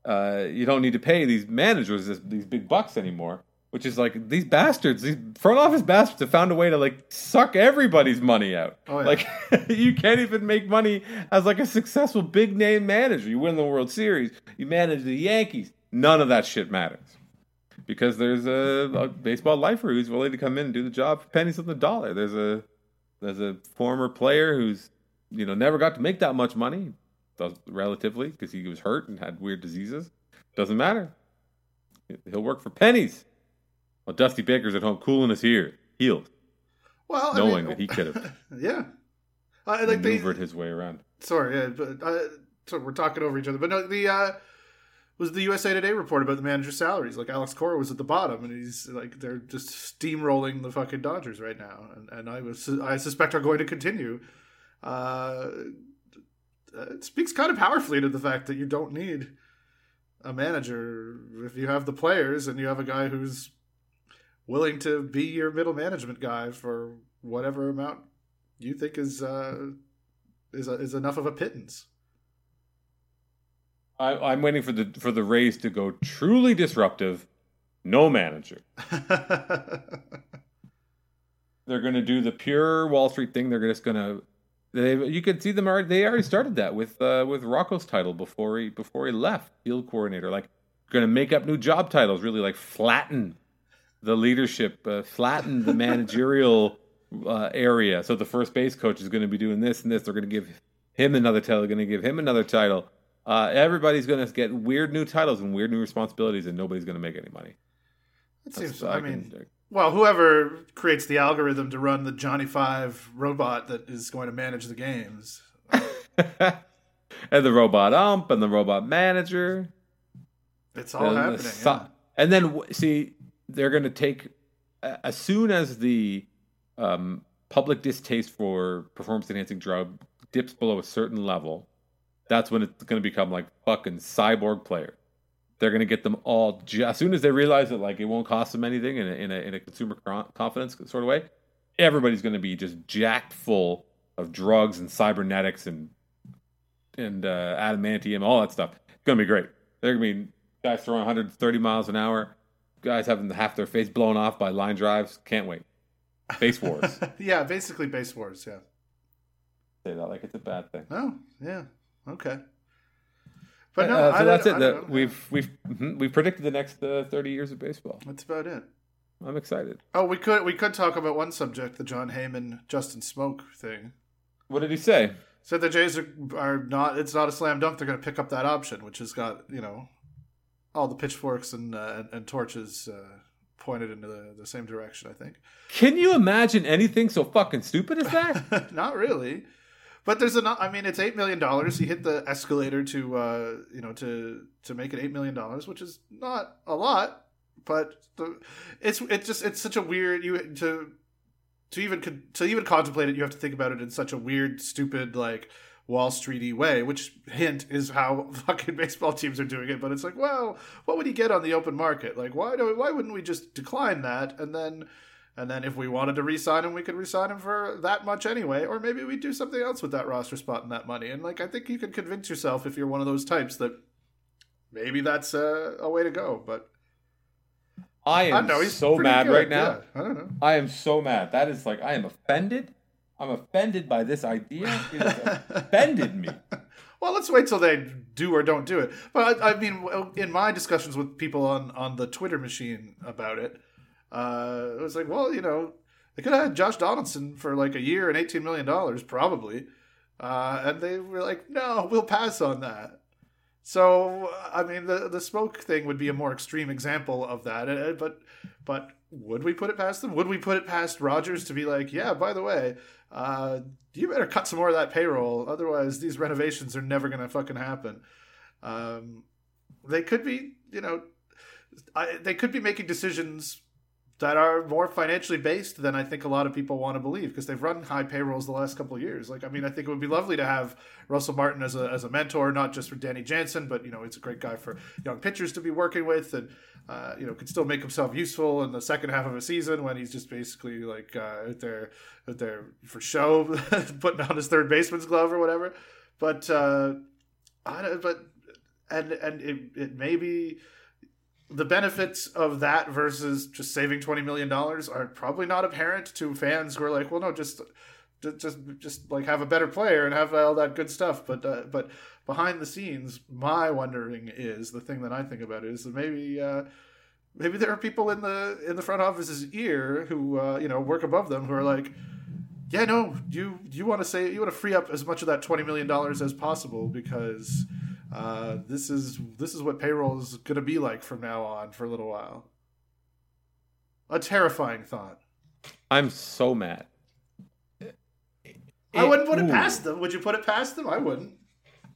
uh, you don't need to pay these managers this, these big bucks anymore. Which is like these bastards, these front office bastards have found a way to like suck everybody's money out. Oh, yeah. Like *laughs* you can't even make money as like a successful big name manager. You win the World Series, you manage the Yankees. None of that shit matters because there's a, a baseball lifer who's willing to come in and do the job for pennies on the dollar. There's a there's a former player who's you know never got to make that much money, does relatively because he was hurt and had weird diseases. Doesn't matter. He'll work for pennies. While Dusty Baker's at home cooling his ear, healed, well, I knowing mean, that he could have *laughs* yeah. I like they, maneuvered his way around. Sorry, yeah, but uh, so we're talking over each other. But no, the uh, was the USA Today report about the manager's salaries. Like Alex Cora was at the bottom, and he's like they're just steamrolling the fucking Dodgers right now, and, and I was I suspect are going to continue. Uh, it speaks kind of powerfully to the fact that you don't need a manager if you have the players and you have a guy who's willing to be your middle management guy for whatever amount you think is uh, is is enough of a pittance. I, I'm waiting for the for the Rays to go truly disruptive. No manager. *laughs* They're going to do the pure Wall Street thing. They're just going to. They, you could see them already. They already started that with uh, with Rocco's title before he before he left field coordinator. Like going to make up new job titles. Really like flatten the leadership, uh, flatten the managerial *laughs* uh, area. So the first base coach is going to be doing this and this. They're going to give him another title. They're going to give him another title. Uh, everybody's going to get weird new titles and weird new responsibilities, and nobody's going to make any money. It seems. That's- I mean, can- well, whoever creates the algorithm to run the Johnny Five robot that is going to manage the games. *laughs* and the robot ump and the robot manager. It's all and happening. so- yeah. And then see, they're going to take as soon as the um, public distaste for performance enhancing drug dips below a certain level. That's when it's going to become like fucking cyborg player. They're going to get them all as soon as they realize that like it won't cost them anything in a in a, in a consumer confidence sort of way. Everybody's going to be just jacked full of drugs and cybernetics and and uh, adamantium, all that stuff. It's going to be great. They're going to be guys throwing 130 miles an hour, guys having half their face blown off by line drives. Can't wait. Base wars. *laughs* yeah, basically base wars. Yeah. Say that like it's a bad thing. Oh, yeah. Okay. But no, Uh, so that's it. The- we've we've mhm, we've predicted the next uh, 30 years of baseball. That's about it. I'm excited. Oh, we could we could talk about one subject, the Jon Heyman Justin Smoak thing. What did he say? Said the Jays are, are not. It's not a slam dunk. They're going to pick up that option, which has got you know all the pitchforks and uh, and, and, torches uh, pointed into the, the same direction. I think. Can you imagine anything so fucking stupid as that? *laughs* not really. But there's enough. I mean, it's eight million dollars. He hit the escalator to, uh, you know, to to make it eight million dollars, which is not a lot, but the, it's it's just it's such a weird you to to even to even contemplate it. You have to think about it in such a weird, stupid, like Wall Streety way. Which hint is how *laughs* fucking baseball teams are doing it. But it's like, well, what would he get on the open market? Like, why do why wouldn't we just decline that and then and then if we wanted to re-sign him, we could re-sign him for that much anyway. Or maybe we do something else with that roster spot and that money. And like I think you can convince yourself if you're one of those types that maybe that's a, a way to go. But I am I know, he's so mad good. right now. Yeah, I don't know. I am so mad. That is like I am offended. I'm offended by this idea. It has *laughs* offended me. Well, let's wait till they do or don't do it. But I, I mean, in my discussions with people on on the Twitter machine about it, uh, it was like, well, you know, they could have had Josh Donaldson for like a year and eighteen million dollars, probably, uh, and they were like, no, we'll pass on that. So, I mean, the the Smoak thing would be a more extreme example of that, uh, but but would we put it past them? Would we put it past Rogers to be like, yeah, by the way, uh, you better cut some more of that payroll, otherwise these renovations are never going to fucking happen. Um, they could be, you know, I, they could be making decisions that are more financially based than I think a lot of people want to believe because they've run high payrolls the last couple of years. Like, I mean, I think it would be lovely to have Russell Martin as a, as a mentor, not just for Danny Jansen, but, you know, he's a great guy for young pitchers to be working with and, uh, you know, could still make himself useful in the second half of a season when he's just basically like uh, out there, out there for show, *laughs* putting on his third baseman's glove or whatever. But, uh, I don't, but, and, and it, it may be, the benefits of that versus just saving twenty million dollars are probably not apparent to fans who are like, well, no, just just just like have a better player and have all that good stuff. But uh, but behind the scenes, my wondering is the thing that I think about is that maybe. Uh, maybe there are people in the in the front office's ear who uh, you know work above them who are like, yeah, no, you you want to say you want to free up as much of that twenty million dollars as possible because uh, this is this is what payroll is going to be like from now on for a little while. A terrifying thought. I'm so mad. I wouldn't put it past them. Would you put it past them? I wouldn't.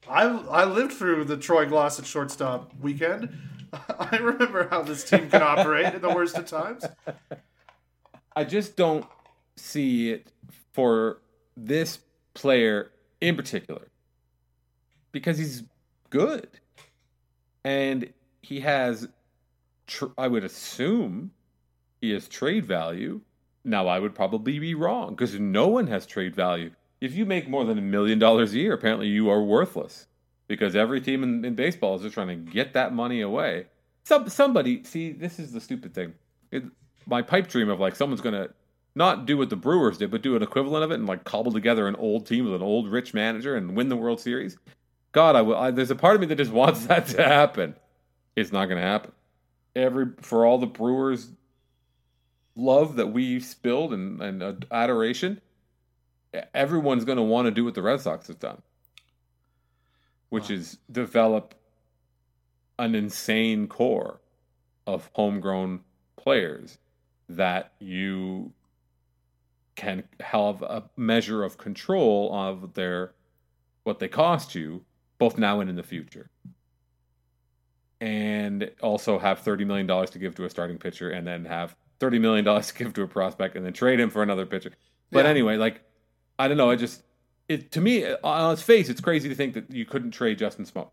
I I lived through the Troy Glaus at shortstop weekend. *laughs* I remember how this team can operate in the worst of times. I just don't see it for this player in particular because he's good. And he has, tr- I would assume, he has trade value. Now, I would probably be wrong because no one has trade value. If you make more than a million dollars a year, apparently you are worthless because every team in, in, baseball is just trying to get that money away. Some, somebody, see, this is the stupid thing. It, my pipe dream of like someone's going to not do what the Brewers did, but do an equivalent of it and like cobble together an old team with an old rich manager and win the World Series. God, I will. I, there's a part of me that just *laughs* wants that to happen. It's not going to happen. Every for all the Brewers' love that we spilled and, and adoration, everyone's going to want to do what the Red Sox have done, which wow. is develop an insane core of homegrown players that you can have a measure of control of their what they cost you both now and in the future. And also have $30 million to give to a starting pitcher and then have $30 million to give to a prospect and then trade him for another pitcher. But yeah. anyway, like, I don't know. I just, it to me, on its face, it's crazy to think that you couldn't trade Justin Smoak.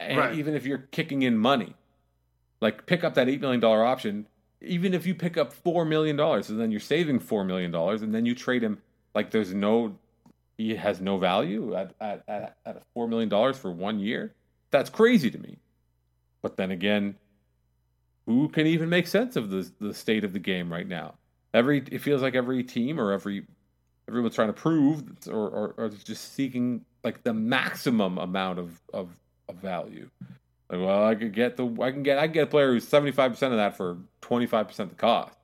And right. even if you're kicking in money, like pick up that $8 million option, even if you pick up $4 million, and then you're saving $4 million, and then you trade him, like, there's no he has no value at, at, at, at $4 million for one year. That's crazy to me. But then again, who can even make sense of the, the state of the game right now? Every It feels like every team or every everyone's trying to prove or, or, or just seeking like the maximum amount of, of, of value. Like, well, I could get the I can get I can get a player who's seventy five percent of that for twenty five percent the cost.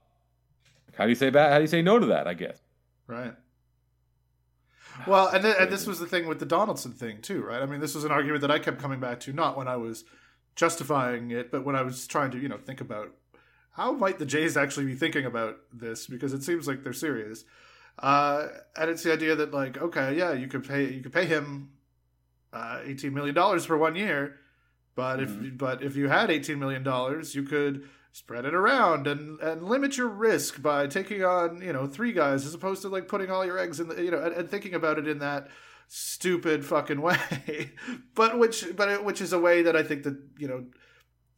How do you say back? How do you say no to that? I guess. Right. Well, and, th- and this was the thing with the Donaldson thing too, right? I mean, this was an argument that I kept coming back to, not when I was justifying it, but when I was trying to, you know, think about how might the Jays actually be thinking about this because it seems like they're serious. Uh, and it's the idea that like, okay, yeah, you could pay you could pay him uh, eighteen million dollars for one year, but mm-hmm. if but if you had eighteen million dollars, you could spread it around and and limit your risk by taking on you know three guys as opposed to like putting all your eggs in the you know and, and thinking about it in that stupid fucking *laughs* way. But which but it, which is a way that i think that you know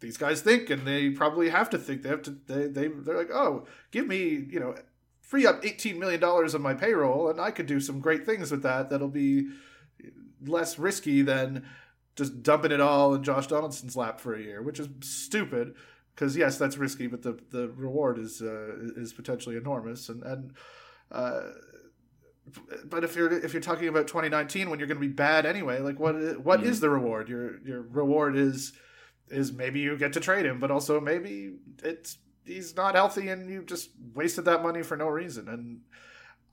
these guys think and they probably have to think. They have to they, they they're like oh give me you know free up 18 million dollars of my payroll and i could do some great things with that that'll be less risky than just dumping it all in josh donaldson's lap for a year which is stupid because yes, that's risky, but the the reward is uh, is potentially enormous. And and uh, but if you're if you're talking about 2019 when you're going to be bad anyway, like what what mm. is the reward? Your your reward is is maybe you get to trade him, but also maybe it's he's not healthy and you just wasted that money for no reason. And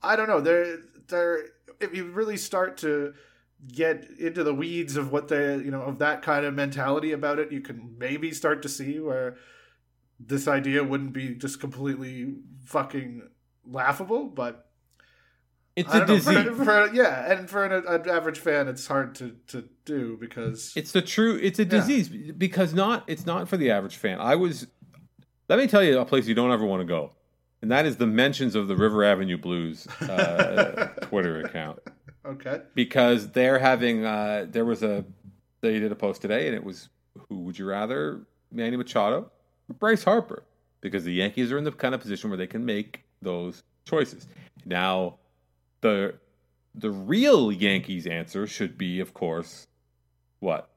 I don't know. There there if you really start to get into the weeds of what the you know of that kind of mentality about it you can maybe start to see where this idea wouldn't be just completely fucking laughable but it's a disease know, for, for, yeah and for an, an, average fan it's hard to, to do because it's the true it's a disease because not it's not for the average fan. I was let me tell you a place you don't ever want to go and that is the mentions of the river avenue blues uh, *laughs* twitter account Okay. Because they're having uh there was a they did a post today and it was who would you rather Manny Machado or Bryce Harper? Because the Yankees are in the kind of position where they can make those choices. Now the the real Yankees answer should be, of course, what?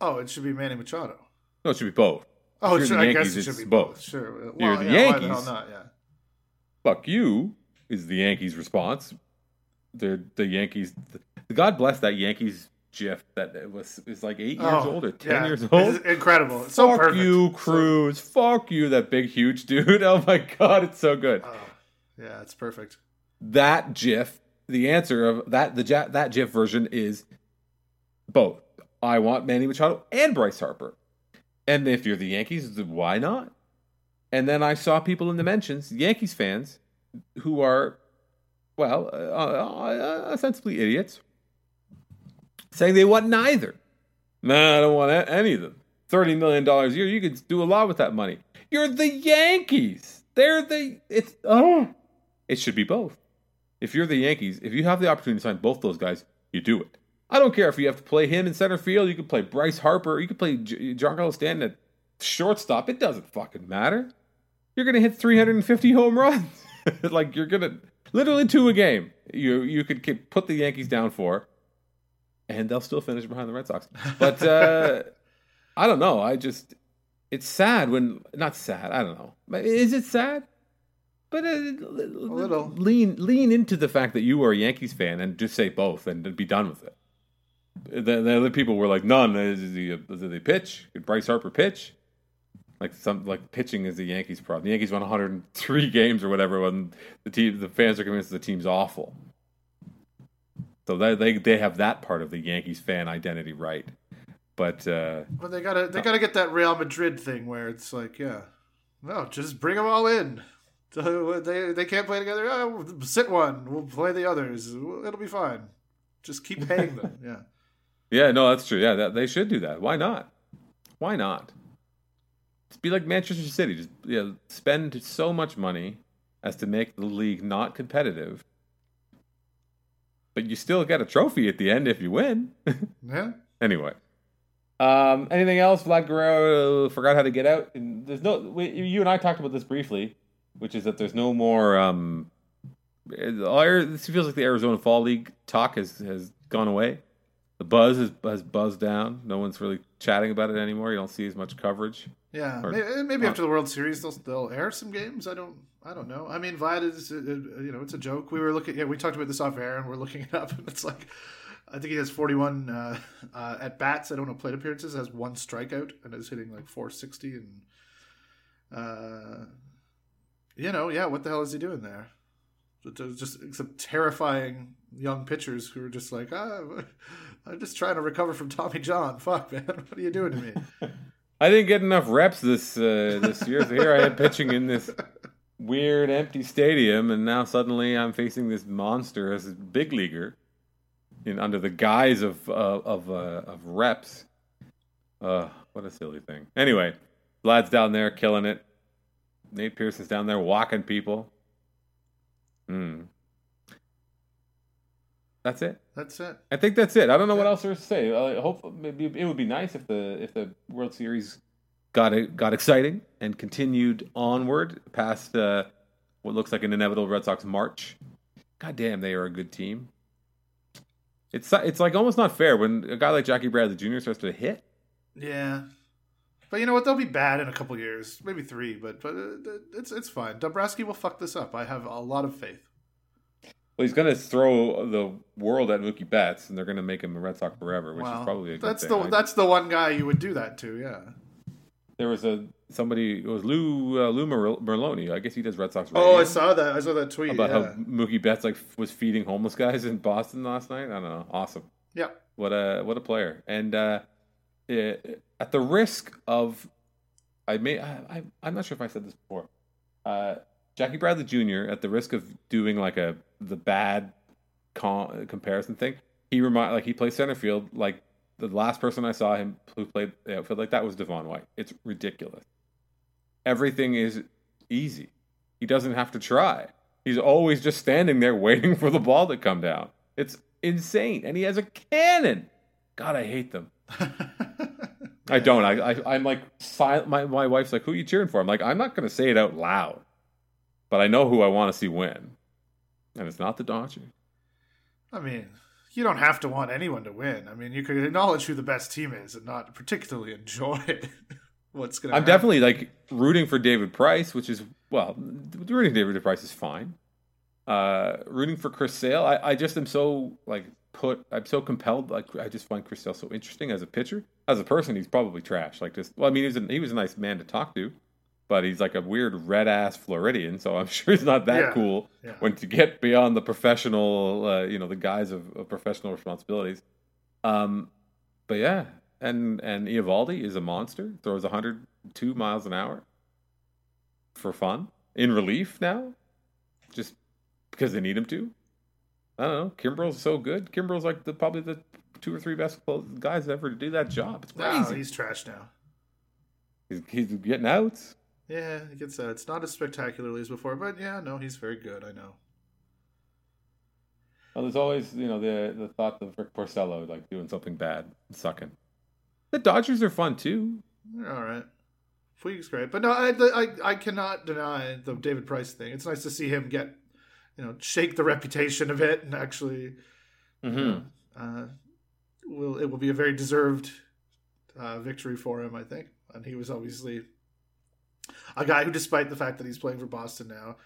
Oh, it should be Manny Machado. No, it should be both. Oh, should, I guess it should be both. both. Sure. Well, You're the yeah, Yankees. Why the hell not? Yeah. Fuck you is the Yankees' response the the Yankees. The, God bless that Yankees GIF that was is like eight years oh, old or ten yeah. years old. It's incredible. It's so Fuck perfect. you, Cruz. So... Fuck you, that big huge dude. *laughs* Oh my god, it's so good. Oh, yeah, it's perfect. That GIF. The answer of that the that GIF version is both. I want Manny Machado and Bryce Harper. And if you're the Yankees, why not? And then I saw people in the mentions, Yankees fans, who are well, uh, uh, ostensibly idiots, saying they want neither. No, I don't want any of them. $30 million a year, you could do a lot with that money. You're the Yankees. They're the, it's, oh, it should be both. If you're the Yankees, if you have the opportunity to sign both those guys, you do it. I don't care if you have to play him in center field, you could play Bryce Harper, you could play Giancarlo Stanton at shortstop. It doesn't fucking matter. You're to hit 350 home runs. *laughs* like, you're to, literally two a game. You you could put the Yankees down four, and they'll still finish behind the Red Sox. But uh, *laughs* I don't know. I just it's sad when not sad. I don't know. Is it sad? But uh, a little lean lean into the fact that you are a Yankees fan and just say both and be done with it. The, the other people were like, none. Is he, did they pitch? Could Bryce Harper pitch? Like some like pitching is the Yankees' problem. The Yankees won 103 games or whatever when the team the fans are convinced the team's awful. So they they they have that part of the Yankees fan identity right. But uh well, they gotta they gotta get that Real Madrid thing where it's like, yeah, no, just bring them all in. *laughs* They they can't play together. Oh, sit one. We'll play the others. It'll be fine. Just keep paying them. *laughs* Yeah. Yeah. No, that's true. Yeah, that, they should do that. Why not? Why not? Be like Manchester City. Just yeah, spend so much money as to make the league not competitive, but you still get a trophy at the end if you win. *laughs* yeah. Anyway, um, anything else? Vlad Guerrero forgot how to get out. And there's no. We, you and I talked about this briefly, which is that there's no more. Um, this feels like the Arizona Fall League talk has has gone away. The buzz has, has buzzed down. No one's really chatting about it anymore. You don't see as much coverage. Yeah, or, maybe, maybe after the World Series they'll they'll air some games. I don't I don't know. I mean, Vlad is you know it's a joke. We were looking yeah we talked about this off air and we're looking it up *laughs* and it's like I think he has 41 uh, uh, at bats. I don't know plate appearances. Has one strikeout and is hitting like 460 and uh, you know yeah what the hell is he doing there? just some terrifying young pitchers who are just like, ah, *laughs* I'm just trying to recover from Tommy John. Fuck, man, *laughs* what are you doing to me? *laughs* I didn't get enough reps this uh, this year. So here I am pitching in this weird empty stadium, and now suddenly I'm facing this monster as a big leaguer, in under the guise of uh, of uh, of reps. Uh, what a silly thing. Anyway, Vlad's down there killing it. Nate Pearson's down there walking people. Hmm. That's it. That's it. I think that's it. I don't know what else there's to say. I hope maybe it would be nice if the if the World Series got it got exciting and continued onward past uh, what looks like an inevitable Red Sox March. God damn, they are a good team. It's it's like almost not fair when a guy like Jackie Bradley Jr. starts to hit. Yeah, but you know what? They'll be bad in a couple years, maybe three. But but uh, it's it's fine. Dombrowski will fuck this up. I have a lot of faith. Well, he's going to throw the world at Mookie Betts, and they're going to make him a Red Sox forever, which is probably a good that's thing. the that's the one guy you would do that to. Yeah. There was a somebody. It was Lou uh, Lou Merloni. I guess he does Red Sox. Radio, oh, I saw that. I saw that tweet about yeah. how Mookie Betts like was feeding homeless guys in Boston last night. I don't know. Awesome. Yeah. What a what a player. And uh, it, at the risk of, I may I, I I'm not sure if I said this before. Uh, Jackie Bradley Jr. at the risk of doing like a the bad con- comparison thing. He remind like he plays center field. Like the last person I saw him who played the outfield like that was Devon White. It's ridiculous. Everything is easy. He doesn't have to try. He's always just standing there waiting for the ball to come down. It's insane, and he has a cannon. God, I hate them. *laughs* I don't. I, I I'm like silent. My my wife's like, "Who are you cheering for?" I'm like, I'm not going to say it out loud, but I know who I want to see win and it's not the Dodgers. I mean, you don't have to want anyone to win. I mean, you could acknowledge who the best team is and not particularly enjoy *laughs* what's going to. I'm happen. definitely like rooting for David Price, which is well, rooting for David Price is fine. Uh, rooting for Chris Sale, I, I just am so like put. I'm so compelled. Like I just find Chris Sale so interesting as a pitcher. As a person, he's probably trash. Like just well, I mean, he was a, he was a nice man to talk to but he's like a weird red ass Floridian, so I'm *laughs* sure he's not that yeah. cool yeah. when to get beyond the professional, uh, you know, the guise of, of, professional responsibilities. Um, but yeah, and and Eovaldi is a monster. Throws 102 miles an hour for fun in relief now, just because they need him to. I don't know. Kimbrel's so good. Kimbrel's like the probably the two or three best guys ever to do that job. It's crazy. No, he's trash now. He's, he's getting outs. Yeah, it gets uh, it's not as spectacularly as before, but yeah, no, he's very good. I know. Well, there's always you know the the thought of Rick Porcello like doing something bad, sucking. The Dodgers are fun too. They're all right. Puig's great, but no, I, I I cannot deny the David Price thing. It's nice to see him get, you know, shake the reputation of it and actually, mm-hmm. you know, uh, will it will be a very deserved uh, victory for him, I think. And he was obviously a guy who, despite the fact that he's playing for Boston now,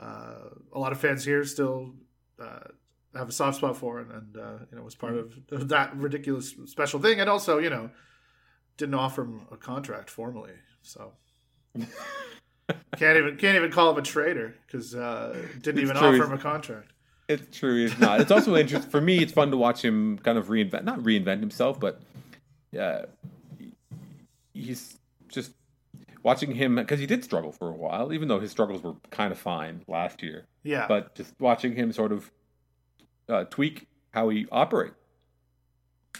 uh, a lot of fans here still uh, have a soft spot for, and, and uh, you know was part of that ridiculous special thing, and also you know didn't offer him a contract formally, so. can't even can't even call him a traitor because uh, didn't it's even true. offer him a contract. It's true. He's not. It's also interesting for me. It's fun to watch him kind of reinvent, not reinvent himself, but yeah, he's just watching him because he did struggle for a while, even though his struggles were kind of fine last year. Yeah. But just watching him sort of uh, tweak how he operates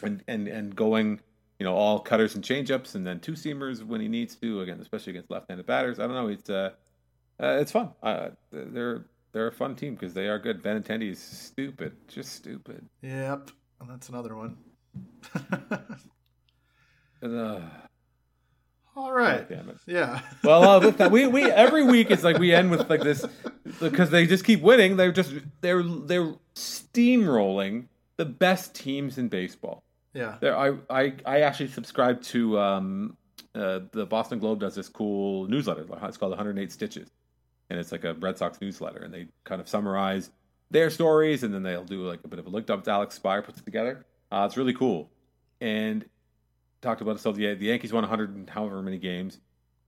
and and and going, you know, all cutters and changeups, and then two seamers when he needs to. Again, especially against left-handed batters. I don't know. It's uh, uh it's fun. Uh, they're they're a fun team because they are good. Benintendi is stupid, just stupid. Yep, that's another one. *laughs* and, uh, all right. Damn it. Yeah. well, uh, with that, we we every week it's like we end with like this because they just keep winning. They're just they're they're steamrolling the best teams in baseball. Yeah. There, I I I actually subscribe to um uh, the Boston Globe does this cool newsletter. It's called 108 Stitches, and it's like a Red Sox newsletter, and they kind of summarize their stories, and then they'll do like a bit of a look up. Alex Speier puts it together. Uh, it's really cool, and talked about it. The the Yankees won 100 and however many games.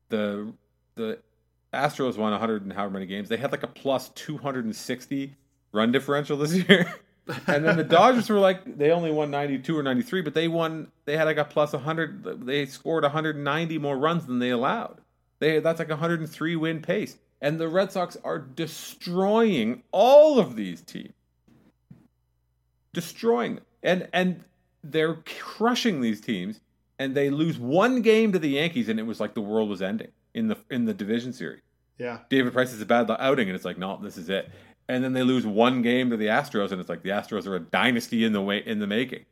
The the Astros won 100 and however many games. They had like a plus 260 run differential this *laughs* year. and then the Dodgers were like they only won 92 or 93, but they won. They had like a plus 100. They scored 190 more runs than they allowed. They that's like a 103 win pace. And the Red Sox are destroying all of these teams, destroying and and they're crushing these teams. And they lose one game to the Yankees, and it was like the world was ending in the in the division series. Yeah. David Price is a bad outing, and it's like, no, this is it. And then they lose one game to the Astros, and it's like the Astros are a dynasty in the way in the making.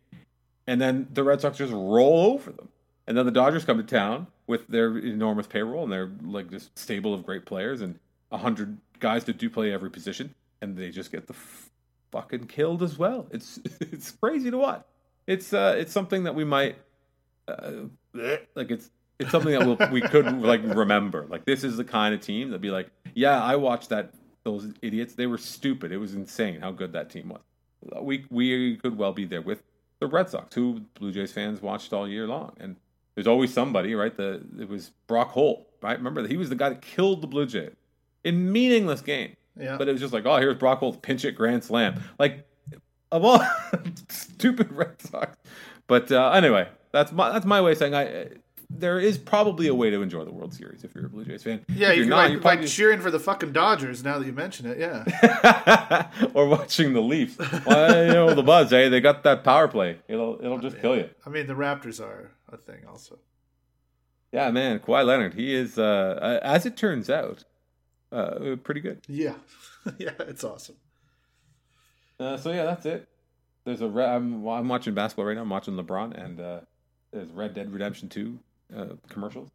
And then the Red Sox just roll over them. And then the Dodgers come to town with their enormous payroll and they're like this stable of great players and a hundred guys that do play every position, and they just get the f- fucking killed as well. It's *laughs* it's crazy to watch. It's uh it's something that we might uh, like it's it's something that we'll, we could like remember. Like this is the kind of team that'd be like, yeah, I watched that. Those idiots, they were stupid. It was insane how good that team was. We we could well be there with the Red Sox, who Blue Jays fans watched all year long, and there's always somebody, right? The it was Brock Holt, right? Remember that he was the guy that killed the Blue Jays in meaningless game. Yeah. But it was just like, oh, here's Brock Holt pinch it grand slam, like of all *laughs* stupid Red Sox. But uh, anyway, that's my that's my way of saying I there is probably a way to enjoy the World Series if you're a Blue Jays fan. Yeah, if you you're not, like, you're like probably cheering for the fucking Dodgers now that you mention it. Yeah. *laughs* or watching the Leafs. Well, you know the Buzz, eh? They got that power play. It'll it'll just kill you. I mean, the Raptors are a thing also. Yeah, man, Kawhi Leonard. He is, uh, as it turns out, uh, pretty good. Yeah. *laughs* yeah, it's awesome. Uh, so yeah, that's it. There's a re- I'm I'm watching basketball right now. I'm watching LeBron, and uh, there's Red Dead Redemption Two uh, commercials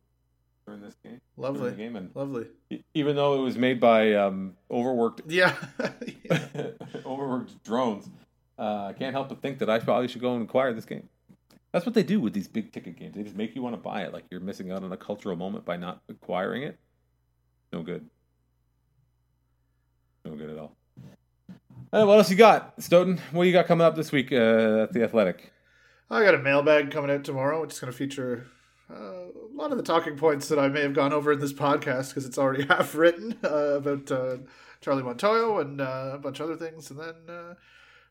during this game. Lovely. game, and Lovely. even though it was made by um, overworked Yeah. yeah. *laughs* *laughs* overworked drones, uh, I can't help but think that I probably should go and acquire this game. That's what they do with these big ticket games. They just make you want to buy it. Like you're missing out on a cultural moment by not acquiring it. No good. No good at all. Uh, what else you got, Stoeten? What do you got coming up this week uh, at the Athletic? I got a mailbag coming out tomorrow, which is going to feature uh, a lot of the talking points that I may have gone over in this podcast because it's already *laughs* half written uh, about uh, Charlie Montoyo and uh, a bunch of other things. And then uh,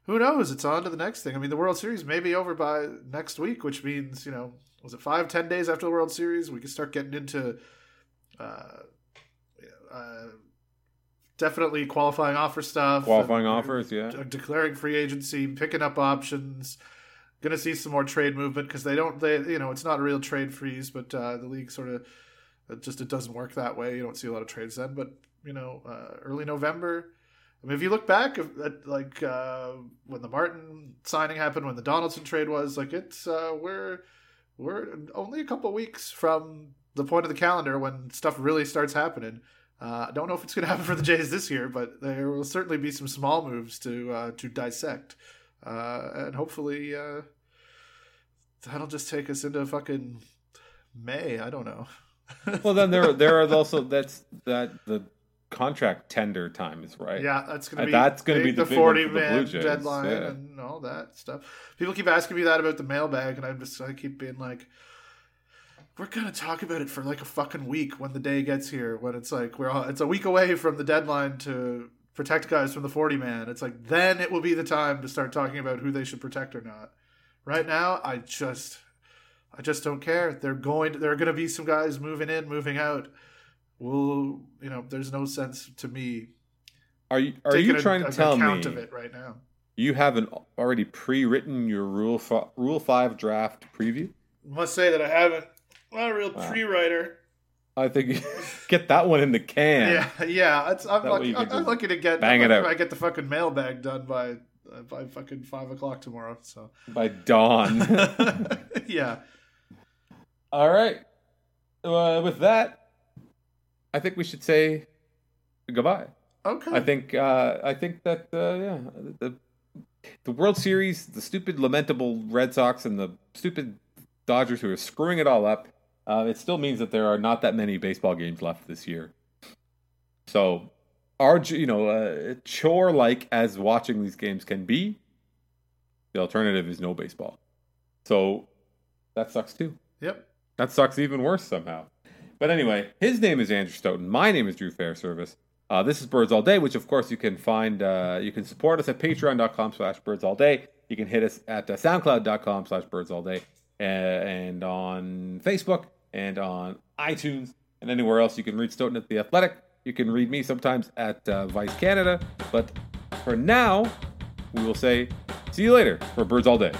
who knows? It's on to the next thing. I mean, the World Series may be over by next week, which means, you know, was it five, ten days after the World Series? We can start getting into uh, uh, definitely qualifying offer stuff. Qualifying and- offers, yeah. uh, declaring free agency, picking up options. Going to see some more trade movement because they don't. They you know it's not a real trade freeze, but uh, the league sort of it just it doesn't work that way. You don't see a lot of trades then, but you know uh, early November. I mean, if you look back at, like uh, when the Martin signing happened, when the Donaldson trade was, like it's uh, we're we're only a couple weeks from the point of the calendar when stuff really starts happening. Uh, I don't know if it's going to happen for the Jays this year, but there will certainly be some small moves to uh, to dissect, uh, and hopefully uh, that'll just take us into fucking May. I don't know. *laughs* Well, then there there are also that's that the contract tender time is right. Yeah, that's gonna Uh, be that's gonna be big- the the forty the Blue man Jays, deadline yeah. and all that stuff. People keep asking me that about the mailbag, and I'm just I keep being like, we're gonna talk about it for like a fucking week when the day gets here. When it's like we're all, it's a week away from the deadline to protect guys from the forty man. It's like then it will be the time to start talking about who they should protect or not. Right now, I just I just don't care. They're going. To, there are going to be some guys moving in, moving out. Well, you know, there's no sense to me Are you are you a- trying to tell me of it right now. you haven't already pre-written your rule fi- rule five draft preview? Must say that I haven't. Not a real Wow. pre-writer. I think *laughs* get that one in the can. Yeah, yeah. It's, I'm, lucky, I'm, I'm lucky to get. bang it out. I get the fucking mailbag done by by fucking five o'clock tomorrow. So By dawn. *laughs* *laughs* yeah, All right. Uh, with that, I think we should say goodbye. okay. I think uh, I think that uh, yeah the the World Series, the stupid lamentable Red Sox and the stupid Dodgers who are screwing it all up. Uh, it still means that there are not that many baseball games left this year. So, our you know uh, chore like as watching these games can be, the alternative is no baseball. So that sucks too. Yep. That sucks even worse somehow. But anyway, his name is Andrew Stoeten. My name is Drew Fairservice. Uh, this is Birds All Day, which of course you can find. Uh, you can support us at patreon.com slash birds all day. You can hit us at uh, soundcloud.com slash birds all day and on Facebook and on iTunes and anywhere else. You can read Stoeten at The Athletic. You can read me sometimes at uh, Vice Canada. But for now, we will say see you later for Birds All Day.